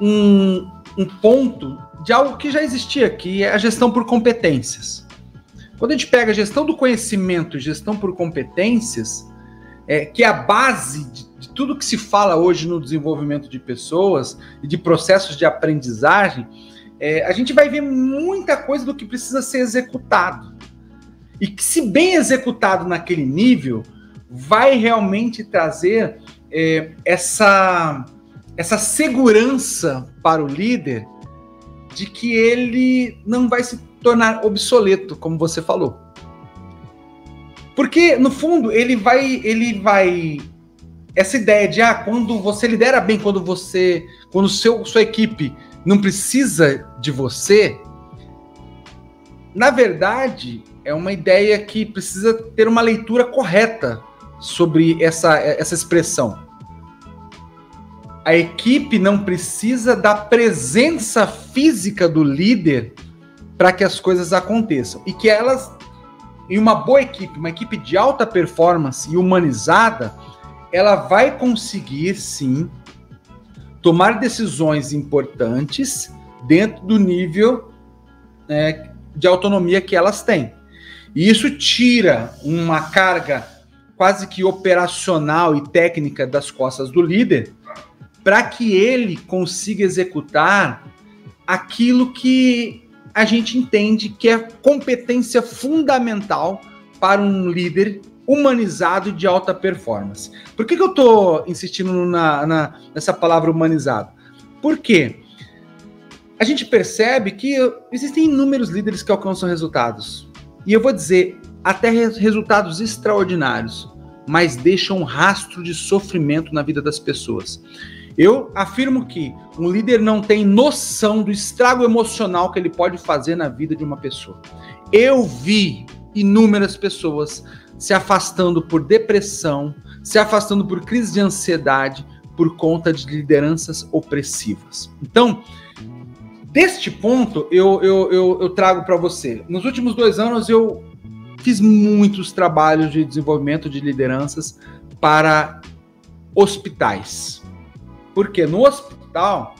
um, um ponto de algo que já existia, que é a gestão por competências. Quando a gente pega a gestão do conhecimento, gestão por competências, é, que é a base de, tudo que se fala hoje no desenvolvimento de pessoas e de processos de aprendizagem, é, a gente vai ver muita coisa do que precisa ser executado. E que, se bem executado naquele nível, vai realmente trazer é, essa, essa segurança para o líder de que ele não vai se tornar obsoleto, como você falou. Porque, no fundo, ele vai. Ele vai. Essa ideia de ah, quando você lidera bem, quando você. Quando seu, sua equipe não precisa de você, na verdade, é uma ideia que precisa ter uma leitura correta sobre essa, essa expressão. A equipe não precisa da presença física do líder para que as coisas aconteçam. E que elas, em uma boa equipe, uma equipe de alta performance e humanizada, ela vai conseguir sim tomar decisões importantes dentro do nível é, de autonomia que elas têm. E isso tira uma carga quase que operacional e técnica das costas do líder para que ele consiga executar aquilo que a gente entende que é competência fundamental para um líder humanizado de alta performance. Por que, que eu estou insistindo na, na, nessa palavra humanizado? Porque a gente percebe que existem inúmeros líderes que alcançam resultados. E eu vou dizer, até resultados extraordinários, mas deixam um rastro de sofrimento na vida das pessoas. Eu afirmo que um líder não tem noção do estrago emocional que ele pode fazer na vida de uma pessoa. Eu vi inúmeras pessoas se afastando por depressão, se afastando por crise de ansiedade, por conta de lideranças opressivas. Então, deste ponto, eu, eu, eu, eu trago para você. Nos últimos dois anos, eu fiz muitos trabalhos de desenvolvimento de lideranças para hospitais. Porque no hospital,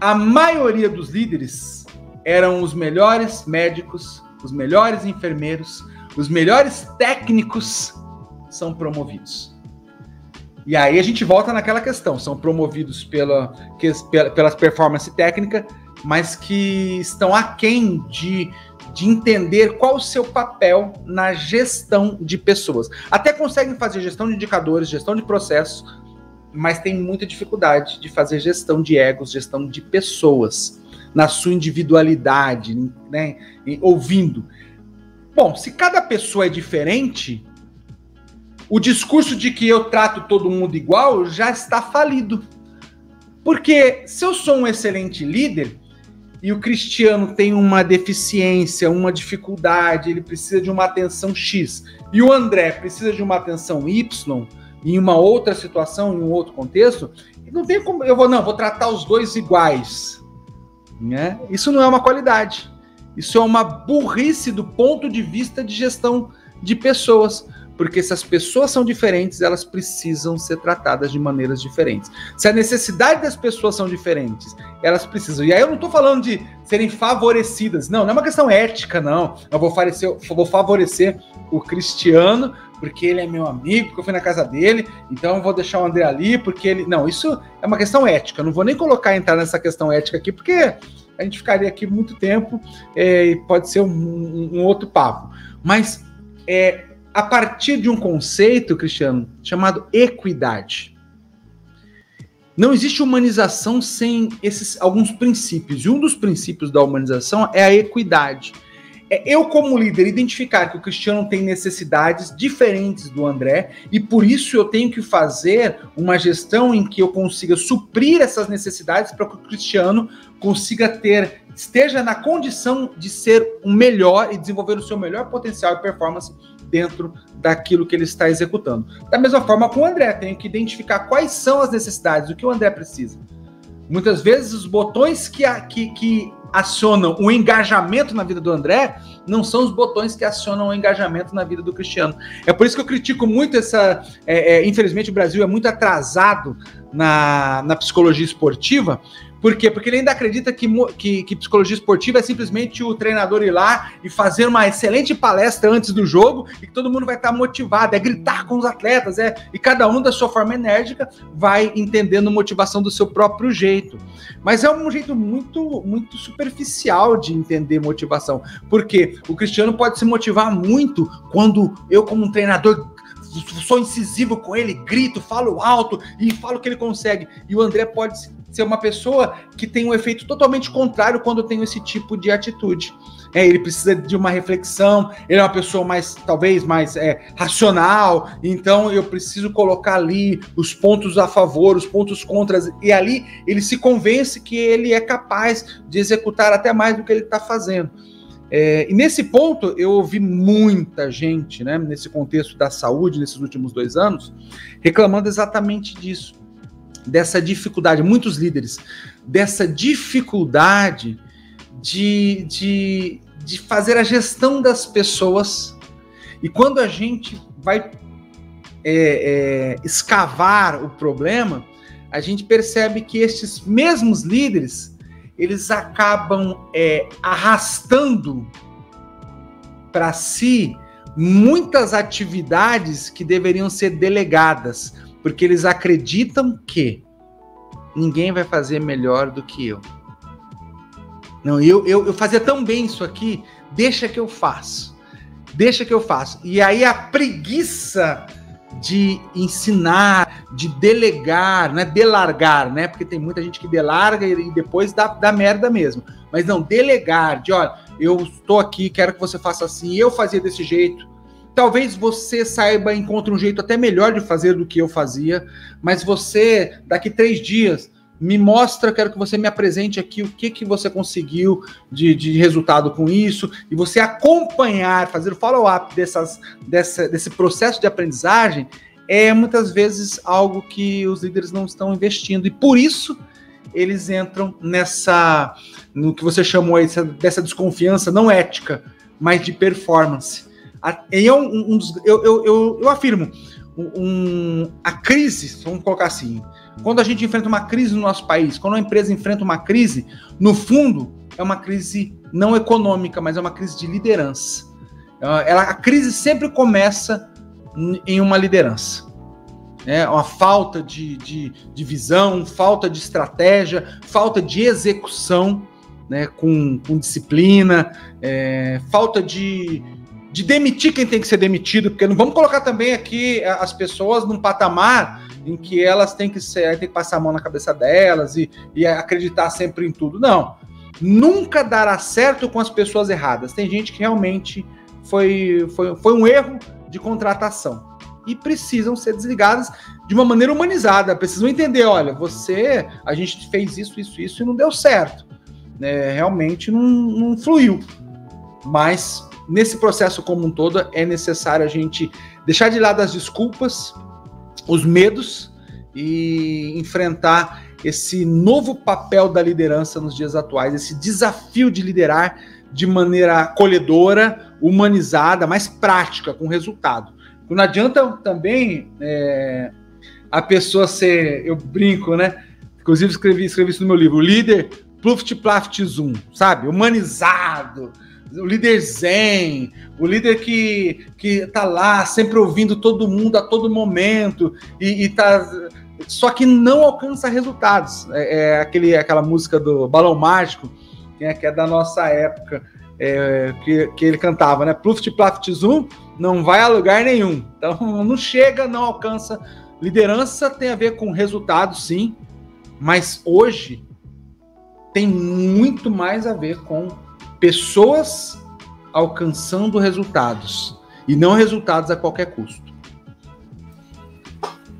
a maioria dos líderes eram os melhores médicos, os melhores enfermeiros, os melhores técnicos são promovidos. E aí a gente volta naquela questão: são promovidos pela, que, pela, pelas performance técnica, mas que estão aquém de, de entender qual o seu papel na gestão de pessoas. Até conseguem fazer gestão de indicadores, gestão de processos, mas tem muita dificuldade de fazer gestão de egos, gestão de pessoas, na sua individualidade, né? ouvindo. Bom, se cada pessoa é diferente, o discurso de que eu trato todo mundo igual já está falido. Porque se eu sou um excelente líder e o Cristiano tem uma deficiência, uma dificuldade, ele precisa de uma atenção X, e o André precisa de uma atenção Y, em uma outra situação, em um outro contexto, não tem como eu vou não, vou tratar os dois iguais, né? Isso não é uma qualidade. Isso é uma burrice do ponto de vista de gestão de pessoas, porque se as pessoas são diferentes, elas precisam ser tratadas de maneiras diferentes. Se a necessidade das pessoas são diferentes, elas precisam. E aí eu não estou falando de serem favorecidas, não, não é uma questão ética, não. Eu vou favorecer, vou favorecer o cristiano porque ele é meu amigo, porque eu fui na casa dele, então eu vou deixar o André ali, porque ele. Não, isso é uma questão ética. Eu não vou nem colocar entrar nessa questão ética aqui, porque a gente ficaria aqui muito tempo é, e pode ser um, um, outro papo. Mas é, a partir de um conceito, Cristiano, chamado equidade. não existe humanização sem esses alguns princípios. E um dos princípios da humanização é a equidade. É eu, como líder, identificar que o Cristiano tem necessidades diferentes do André e por isso eu tenho que fazer uma gestão em que eu consiga suprir essas necessidades para que o Cristiano consiga ter, esteja na condição de ser o melhor e desenvolver o seu melhor potencial e performance dentro daquilo que ele está executando. Da mesma forma com o André, tenho que identificar quais são as necessidades, o que o André precisa. Muitas vezes os botões que, que, que acionam o engajamento na vida do André não são os botões que acionam o engajamento na vida do Cristiano. É por isso que eu critico muito essa. É, é, infelizmente, o Brasil é muito atrasado na, na psicologia esportiva, por quê? Porque ele ainda acredita que, que, que, psicologia esportiva é simplesmente o treinador ir lá e fazer uma excelente palestra antes do jogo e que todo mundo vai estar motivado, é gritar com os atletas, é e cada um da sua forma enérgica vai entendendo motivação do seu próprio jeito. Mas é um jeito muito, muito superficial de entender motivação, porque o Cristiano pode se motivar muito quando eu, como um treinador, sou incisivo com ele, grito, falo alto e falo que ele consegue. E o André pode ser uma pessoa que tem um efeito totalmente contrário quando tem esse tipo de atitude. É, ele precisa de uma reflexão, ele é uma pessoa mais, talvez, mais é, racional, então eu preciso colocar ali os pontos a favor, os pontos contras, e ali ele se convence que ele é capaz de executar até mais do que ele está fazendo. É, e nesse ponto, eu ouvi muita gente, né, nesse contexto da saúde, nesses últimos dois anos, reclamando exatamente disso dessa dificuldade, muitos líderes, dessa dificuldade de, de, de fazer a gestão das pessoas. E quando a gente vai é, é, escavar o problema, a gente percebe que estes mesmos líderes eles acabam é, arrastando para si muitas atividades que deveriam ser delegadas, porque eles acreditam que ninguém vai fazer melhor do que eu. Não, eu, eu, eu fazia tão bem isso aqui, deixa que eu faço. Deixa que eu faço. E aí a preguiça de ensinar, de delegar, né? Delargar, né? Porque tem muita gente que delarga e depois dá, dá merda mesmo. Mas não, delegar, de olha, eu estou aqui, quero que você faça assim, eu fazia desse jeito, Talvez você saiba, encontre um jeito até melhor de fazer do que eu fazia, mas você, daqui três dias, me mostra, quero que você me apresente aqui o que, que você conseguiu de, de resultado com isso, e você acompanhar, fazer o follow-up dessas, dessa, desse processo de aprendizagem, é muitas vezes algo que os líderes não estão investindo, e por isso eles entram nessa, no que você chamou aí, dessa desconfiança não ética, mas de performance. É um, um dos, eu, eu, eu, eu afirmo, um, a crise, vamos colocar assim, quando a gente enfrenta uma crise no nosso país, quando uma empresa enfrenta uma crise, no fundo, é uma crise não econômica, mas é uma crise de liderança. Ela, a crise sempre começa em uma liderança. É uma falta de, de, de visão, falta de estratégia, falta de execução né, com, com disciplina, é, falta de, de demitir quem tem que ser demitido, porque não vamos colocar também aqui as pessoas num patamar em que elas têm que ser, tem que passar a mão na cabeça delas e, e acreditar sempre em tudo. Não. Nunca dará certo com as pessoas erradas. Tem gente que realmente foi, foi, foi um erro de contratação. E precisam ser desligadas de uma maneira humanizada. Precisam entender: olha, você, a gente fez isso, isso, isso e não deu certo. É, realmente não, não fluiu. Mas nesse processo como um todo, é necessário a gente deixar de lado as desculpas, os medos e enfrentar esse novo papel da liderança nos dias atuais, esse desafio de liderar de maneira acolhedora, humanizada, mais prática, com resultado. Não adianta também é, a pessoa ser, eu brinco, né? Inclusive escrevi, escrevi isso no meu livro, líder Pluft Plaft Zoom, sabe? Humanizado, o líder zen, o líder que, que tá lá sempre ouvindo todo mundo a todo momento e, e tá só que não alcança resultados. É, é, aquele, aquela música do Balão Mágico, que é, que é da nossa época, é, que, que ele cantava, né? Pluft Plaft Zoom não vai a lugar nenhum. Então <laughs> não chega, não alcança. Liderança tem a ver com resultado, sim, Mas hoje tem muito mais a ver com pessoas alcançando resultados e não resultados a qualquer custo.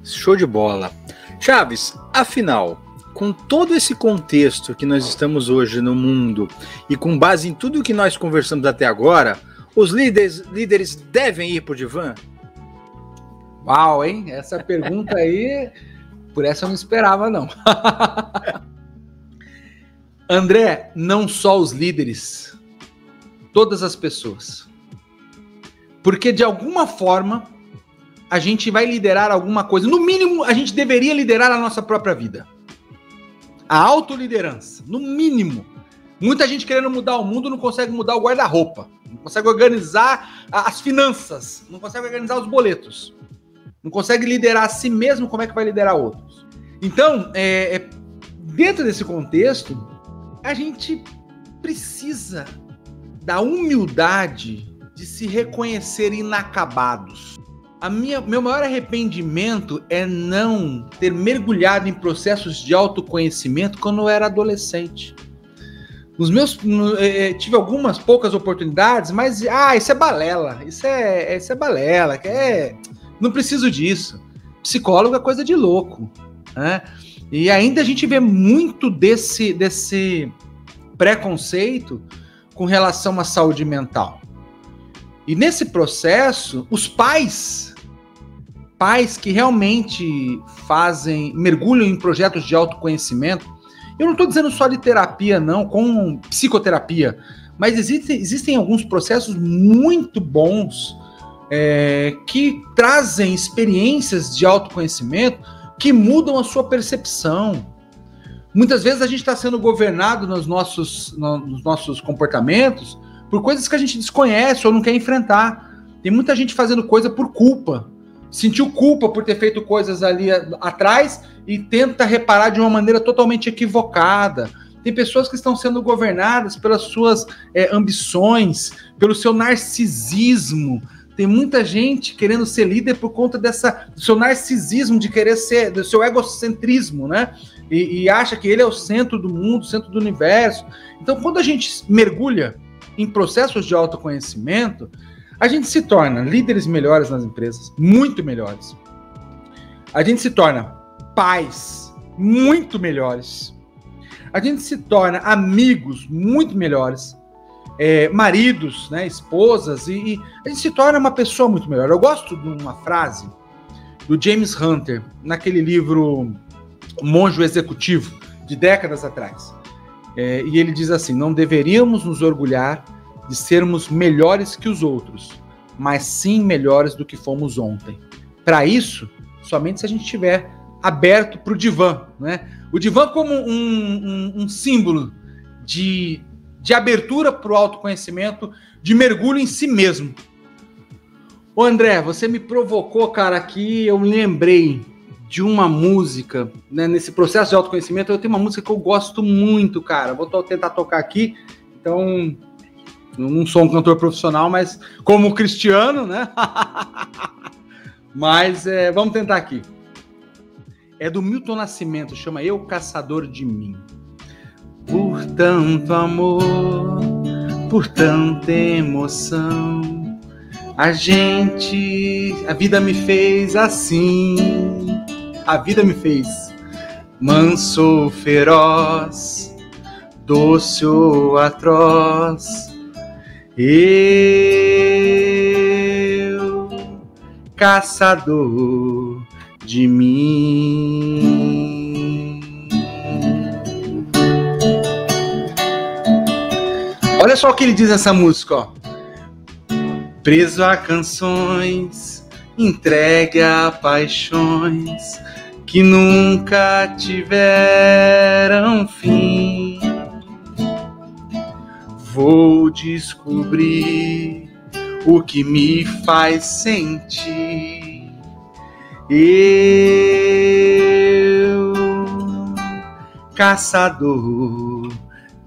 Show de bola. Chaves, afinal, com todo esse contexto que nós estamos hoje no mundo e com base em tudo que nós conversamos até agora, os líderes, líderes devem ir para o divã? Uau, hein? Essa pergunta aí, por essa eu não esperava, não. <laughs> André, não só os líderes, todas as pessoas. Porque de alguma forma a gente vai liderar alguma coisa. No mínimo, a gente deveria liderar a nossa própria vida. A autoliderança, no mínimo. Muita gente querendo mudar o mundo não consegue mudar o guarda-roupa, não consegue organizar as finanças, não consegue organizar os boletos, não consegue liderar a si mesmo, como é que vai liderar outros? Então, é, é, dentro desse contexto, a gente precisa da humildade de se reconhecer inacabados. A minha, meu maior arrependimento é não ter mergulhado em processos de autoconhecimento quando eu era adolescente. Nos meus é, é, tive algumas poucas oportunidades, mas ah, isso é balela, isso é, isso é balela, é, não preciso disso. Psicólogo é coisa de louco, né? E ainda a gente vê muito desse desse preconceito com relação à saúde mental. E nesse processo, os pais, pais que realmente fazem, mergulham em projetos de autoconhecimento, eu não estou dizendo só de terapia, não, com psicoterapia, mas existem, existem alguns processos muito bons é, que trazem experiências de autoconhecimento que mudam a sua percepção, Muitas vezes a gente está sendo governado nos nossos, nos nossos comportamentos por coisas que a gente desconhece ou não quer enfrentar. Tem muita gente fazendo coisa por culpa. Sentiu culpa por ter feito coisas ali atrás e tenta reparar de uma maneira totalmente equivocada. Tem pessoas que estão sendo governadas pelas suas é, ambições, pelo seu narcisismo. Tem muita gente querendo ser líder por conta dessa, do seu narcisismo de querer ser, do seu egocentrismo, né? e, e acha que ele é o centro do mundo, centro do universo. Então, quando a gente mergulha em processos de autoconhecimento, a gente se torna líderes melhores nas empresas, muito melhores. A gente se torna pais muito melhores. A gente se torna amigos muito melhores. É, maridos, né, esposas, e, e, a gente se torna uma pessoa muito melhor. Eu gosto de uma frase do James Hunter, naquele livro monge executivo de décadas atrás. É, e ele diz assim: não deveríamos nos orgulhar de sermos melhores que os outros, mas sim melhores do que fomos ontem. Para isso, somente se a gente estiver aberto para o divã. Né? O divã como um, um, um símbolo de, de abertura para o autoconhecimento, de mergulho em si mesmo. Ô André, você me provocou, cara, aqui eu lembrei de uma música, né, nesse processo de autoconhecimento, eu tenho uma música que eu gosto muito, cara. Vou tentar tocar aqui. Então, não sou um cantor profissional, mas como cristiano, né? <laughs> mas é, vamos tentar aqui. É do Milton Nascimento, chama Eu Caçador de Mim. Por tanto amor, por tanta emoção, a gente, a vida me fez assim a vida me fez. Manso, feroz, doce ou atroz, eu, caçador de mim. Olha só o que ele diz nessa música, ó. Preso a canções, entregue a paixões que nunca tiveram fim. Vou descobrir o que me faz sentir. Eu, caçador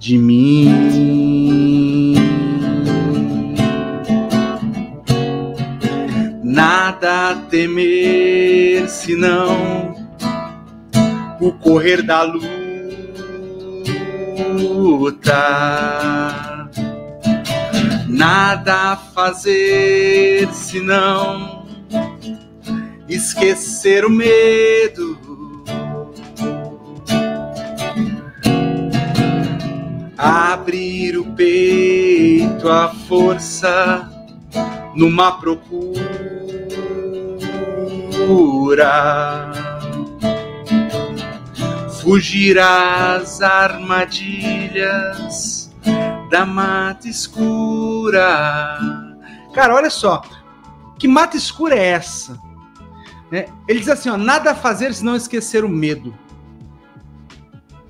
de mim. Nada a temer senão o correr da luta. Nada a fazer senão esquecer o medo. Abrir o peito à força numa procura fugir às armadilhas da mata escura. Cara, olha só, que mata escura é essa? É, ele diz assim: ó, nada a fazer se não esquecer o medo.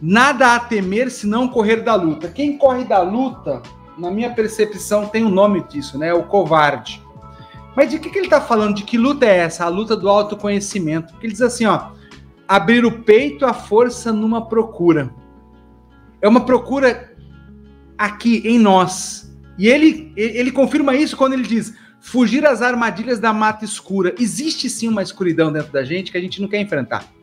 Nada a temer se não correr da luta. Quem corre da luta, na minha percepção, tem o um nome disso, né? É o covarde. Mas de que, que ele está falando? De que luta é essa? A luta do autoconhecimento. Porque ele diz assim: ó, abrir o peito à força numa procura. É uma procura aqui em nós. E ele, ele confirma isso quando ele diz: fugir às armadilhas da mata escura. Existe sim uma escuridão dentro da gente que a gente não quer enfrentar.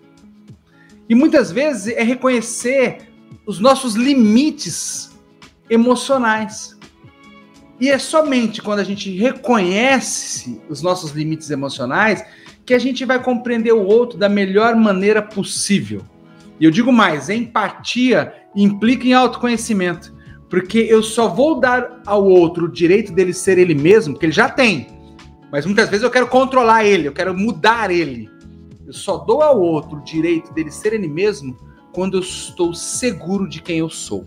E muitas vezes é reconhecer os nossos limites emocionais. E é somente quando a gente reconhece os nossos limites emocionais que a gente vai compreender o outro da melhor maneira possível. E eu digo mais: empatia implica em autoconhecimento, porque eu só vou dar ao outro o direito dele ser ele mesmo, que ele já tem. Mas muitas vezes eu quero controlar ele, eu quero mudar ele. Eu só dou ao outro o direito dele ser ele mesmo quando eu estou seguro de quem eu sou.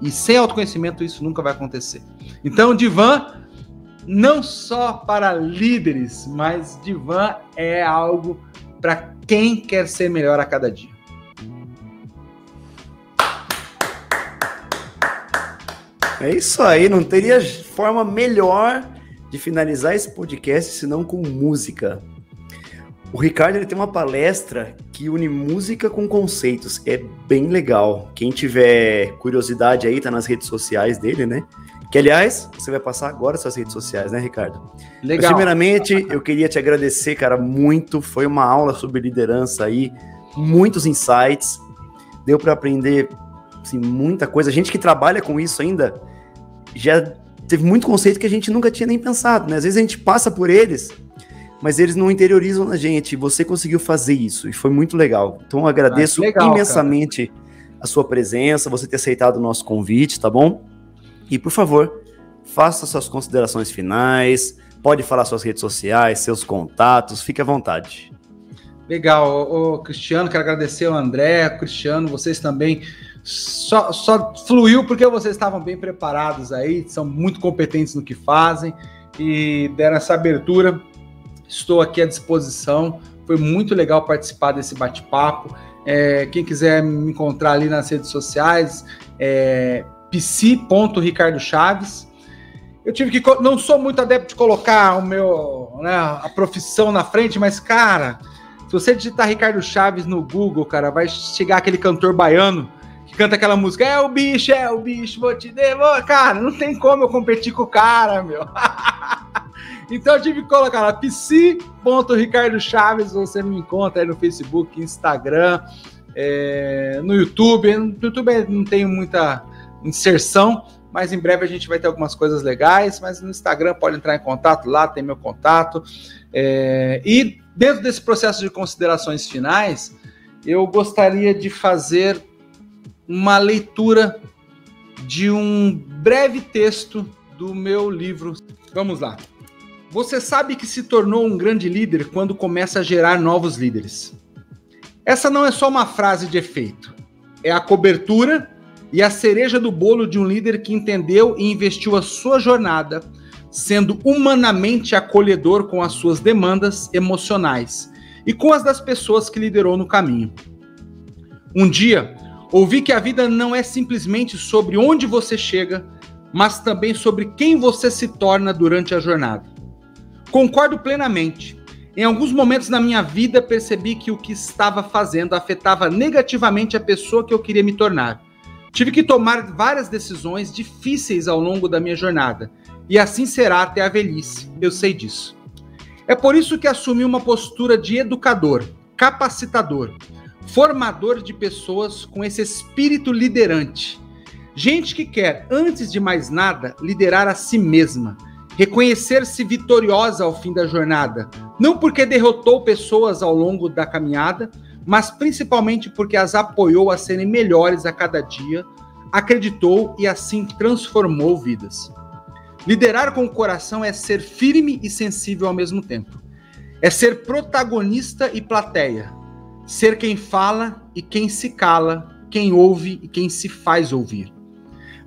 E sem autoconhecimento isso nunca vai acontecer. Então, divã não só para líderes, mas divã é algo para quem quer ser melhor a cada dia. É isso aí, não teria forma melhor de finalizar esse podcast senão com música. O Ricardo ele tem uma palestra que une música com conceitos. É bem legal. Quem tiver curiosidade aí, tá nas redes sociais dele, né? Que, aliás, você vai passar agora suas redes sociais, né, Ricardo? Legal. Mas, primeiramente, eu queria te agradecer, cara, muito. Foi uma aula sobre liderança aí, muitos insights. Deu para aprender assim, muita coisa. A gente que trabalha com isso ainda já teve muito conceito que a gente nunca tinha nem pensado, né? Às vezes a gente passa por eles, mas eles não interiorizam na gente. Você conseguiu fazer isso e foi muito legal. Então agradeço ah, legal, imensamente cara. a sua presença, você ter aceitado o nosso convite, tá bom? E por favor, faça suas considerações finais, pode falar suas redes sociais, seus contatos, fique à vontade. Legal, o Cristiano, quero agradecer ao André, ao Cristiano, vocês também. Só, só fluiu porque vocês estavam bem preparados aí, são muito competentes no que fazem e deram essa abertura. Estou aqui à disposição. Foi muito legal participar desse bate-papo. É, quem quiser me encontrar ali nas redes sociais, é, psi.ricardochaves. Eu tive que. Não sou muito adepto de colocar o meu, né, a profissão na frente, mas, cara, se você digitar Ricardo Chaves no Google, cara, vai chegar aquele cantor baiano canta aquela música. É o bicho, é o bicho, vou te devolver. Cara, não tem como eu competir com o cara, meu. <laughs> então eu tive que colocar lá, psi.ricardochaves. Você me encontra aí no Facebook, Instagram, é, no YouTube. No YouTube não tenho muita inserção, mas em breve a gente vai ter algumas coisas legais. Mas no Instagram pode entrar em contato, lá tem meu contato. É, e dentro desse processo de considerações finais, eu gostaria de fazer uma leitura de um breve texto do meu livro. Vamos lá. Você sabe que se tornou um grande líder quando começa a gerar novos líderes. Essa não é só uma frase de efeito, é a cobertura e a cereja do bolo de um líder que entendeu e investiu a sua jornada, sendo humanamente acolhedor com as suas demandas emocionais e com as das pessoas que liderou no caminho. Um dia, ouvi que a vida não é simplesmente sobre onde você chega, mas também sobre quem você se torna durante a jornada. Concordo plenamente. Em alguns momentos na minha vida percebi que o que estava fazendo afetava negativamente a pessoa que eu queria me tornar Tive que tomar várias decisões difíceis ao longo da minha jornada, e assim será até a velhice, eu sei disso. É por isso que assumi uma postura de educador, capacitador, formador de pessoas com esse espírito liderante. Gente que quer, antes de mais nada, liderar a si mesma, reconhecer-se vitoriosa ao fim da jornada, não porque derrotou pessoas ao longo da caminhada, mas principalmente porque as apoiou a serem melhores a cada dia, acreditou e assim transformou vidas. Liderar com o coração é ser firme e sensível ao mesmo tempo. É ser protagonista e plateia. Ser quem fala e quem se cala, quem ouve e quem se faz ouvir.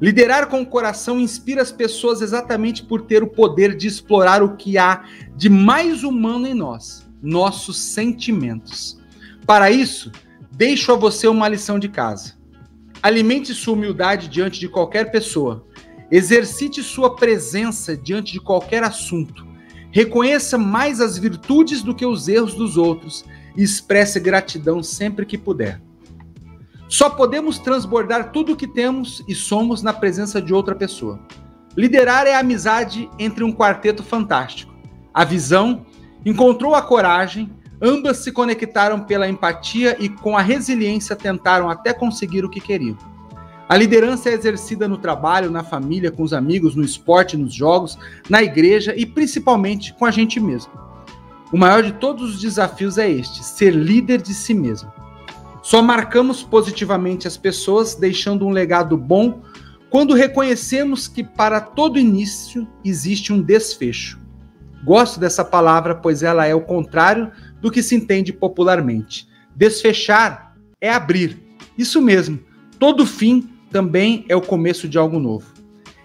Liderar com o coração inspira as pessoas exatamente por ter o poder de explorar o que há de mais humano em nós, nossos sentimentos. Para isso, deixo a você uma lição de casa. Alimente sua humildade diante de qualquer pessoa. Exercite sua presença diante de qualquer assunto. Reconheça mais as virtudes do que os erros dos outros e expresse gratidão sempre que puder. Só podemos transbordar tudo o que temos e somos na presença de outra pessoa. Liderar é a amizade entre um quarteto fantástico. A visão encontrou a coragem, ambas se conectaram pela empatia e com a resiliência tentaram até conseguir o que queriam. A liderança é exercida no trabalho, na família, com os amigos, no esporte, nos jogos, na igreja e principalmente com a gente mesmo. O maior de todos os desafios é este: ser líder de si mesmo. Só marcamos positivamente as pessoas, deixando um legado bom, quando reconhecemos que para todo início existe um desfecho. Gosto dessa palavra, pois ela é o contrário do que se entende popularmente. Desfechar é abrir. Isso mesmo. Todo fim também é o começo de algo novo.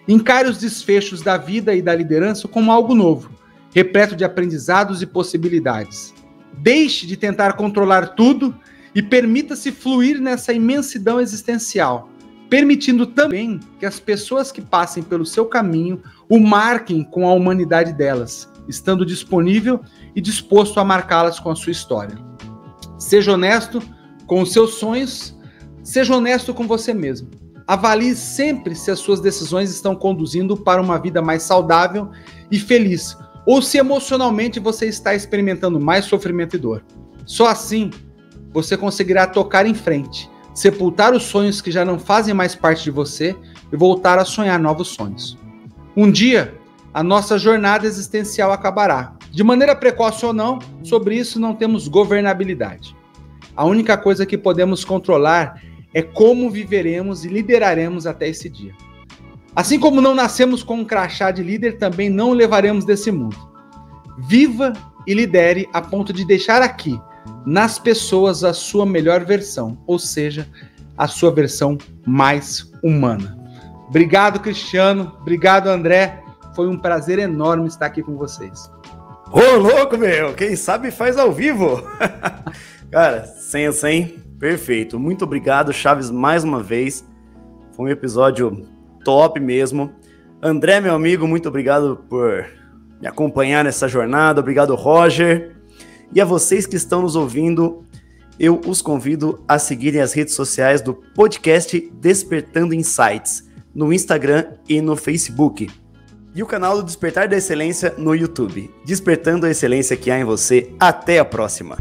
Encare os desfechos da vida e da liderança como algo novo, repleto de aprendizados e possibilidades. Deixe de tentar controlar tudo e permita-se fluir nessa imensidão existencial, permitindo também que as pessoas que passem pelo seu caminho o marquem com a humanidade delas, estando disponível e disposto a marcá-las com a sua história. Seja honesto com os seus sonhos, seja honesto com você mesmo. Avalie sempre se as suas decisões estão conduzindo para uma vida mais saudável e feliz, ou se emocionalmente você está experimentando mais sofrimento e dor. Só assim você conseguirá tocar em frente, sepultar os sonhos que já não fazem mais parte de você e voltar a sonhar novos sonhos. Um dia, a nossa jornada existencial acabará. De maneira precoce ou não, sobre isso não temos governabilidade. A única coisa que podemos controlar é como viveremos e lideraremos até esse dia. Assim como não nascemos com um crachá de líder, também não o levaremos desse mundo. Viva e lidere a ponto de deixar aqui nas pessoas a sua melhor versão, ou seja, a sua versão mais humana. Obrigado, Cristiano. Obrigado, André. Foi um prazer enorme estar aqui com vocês. Ô, louco, meu! Quem sabe faz ao vivo! <laughs> Cara, sensa, hein? Perfeito. Muito obrigado, Chaves, mais uma vez. Foi um episódio top mesmo. André, meu amigo, muito obrigado por me acompanhar nessa jornada. Obrigado, Roger. E a vocês que estão nos ouvindo, eu os convido a seguirem as redes sociais do podcast Despertando Insights, no Instagram e no Facebook. E o canal do Despertar da Excelência no YouTube. Despertando a excelência que há em você. Até a próxima!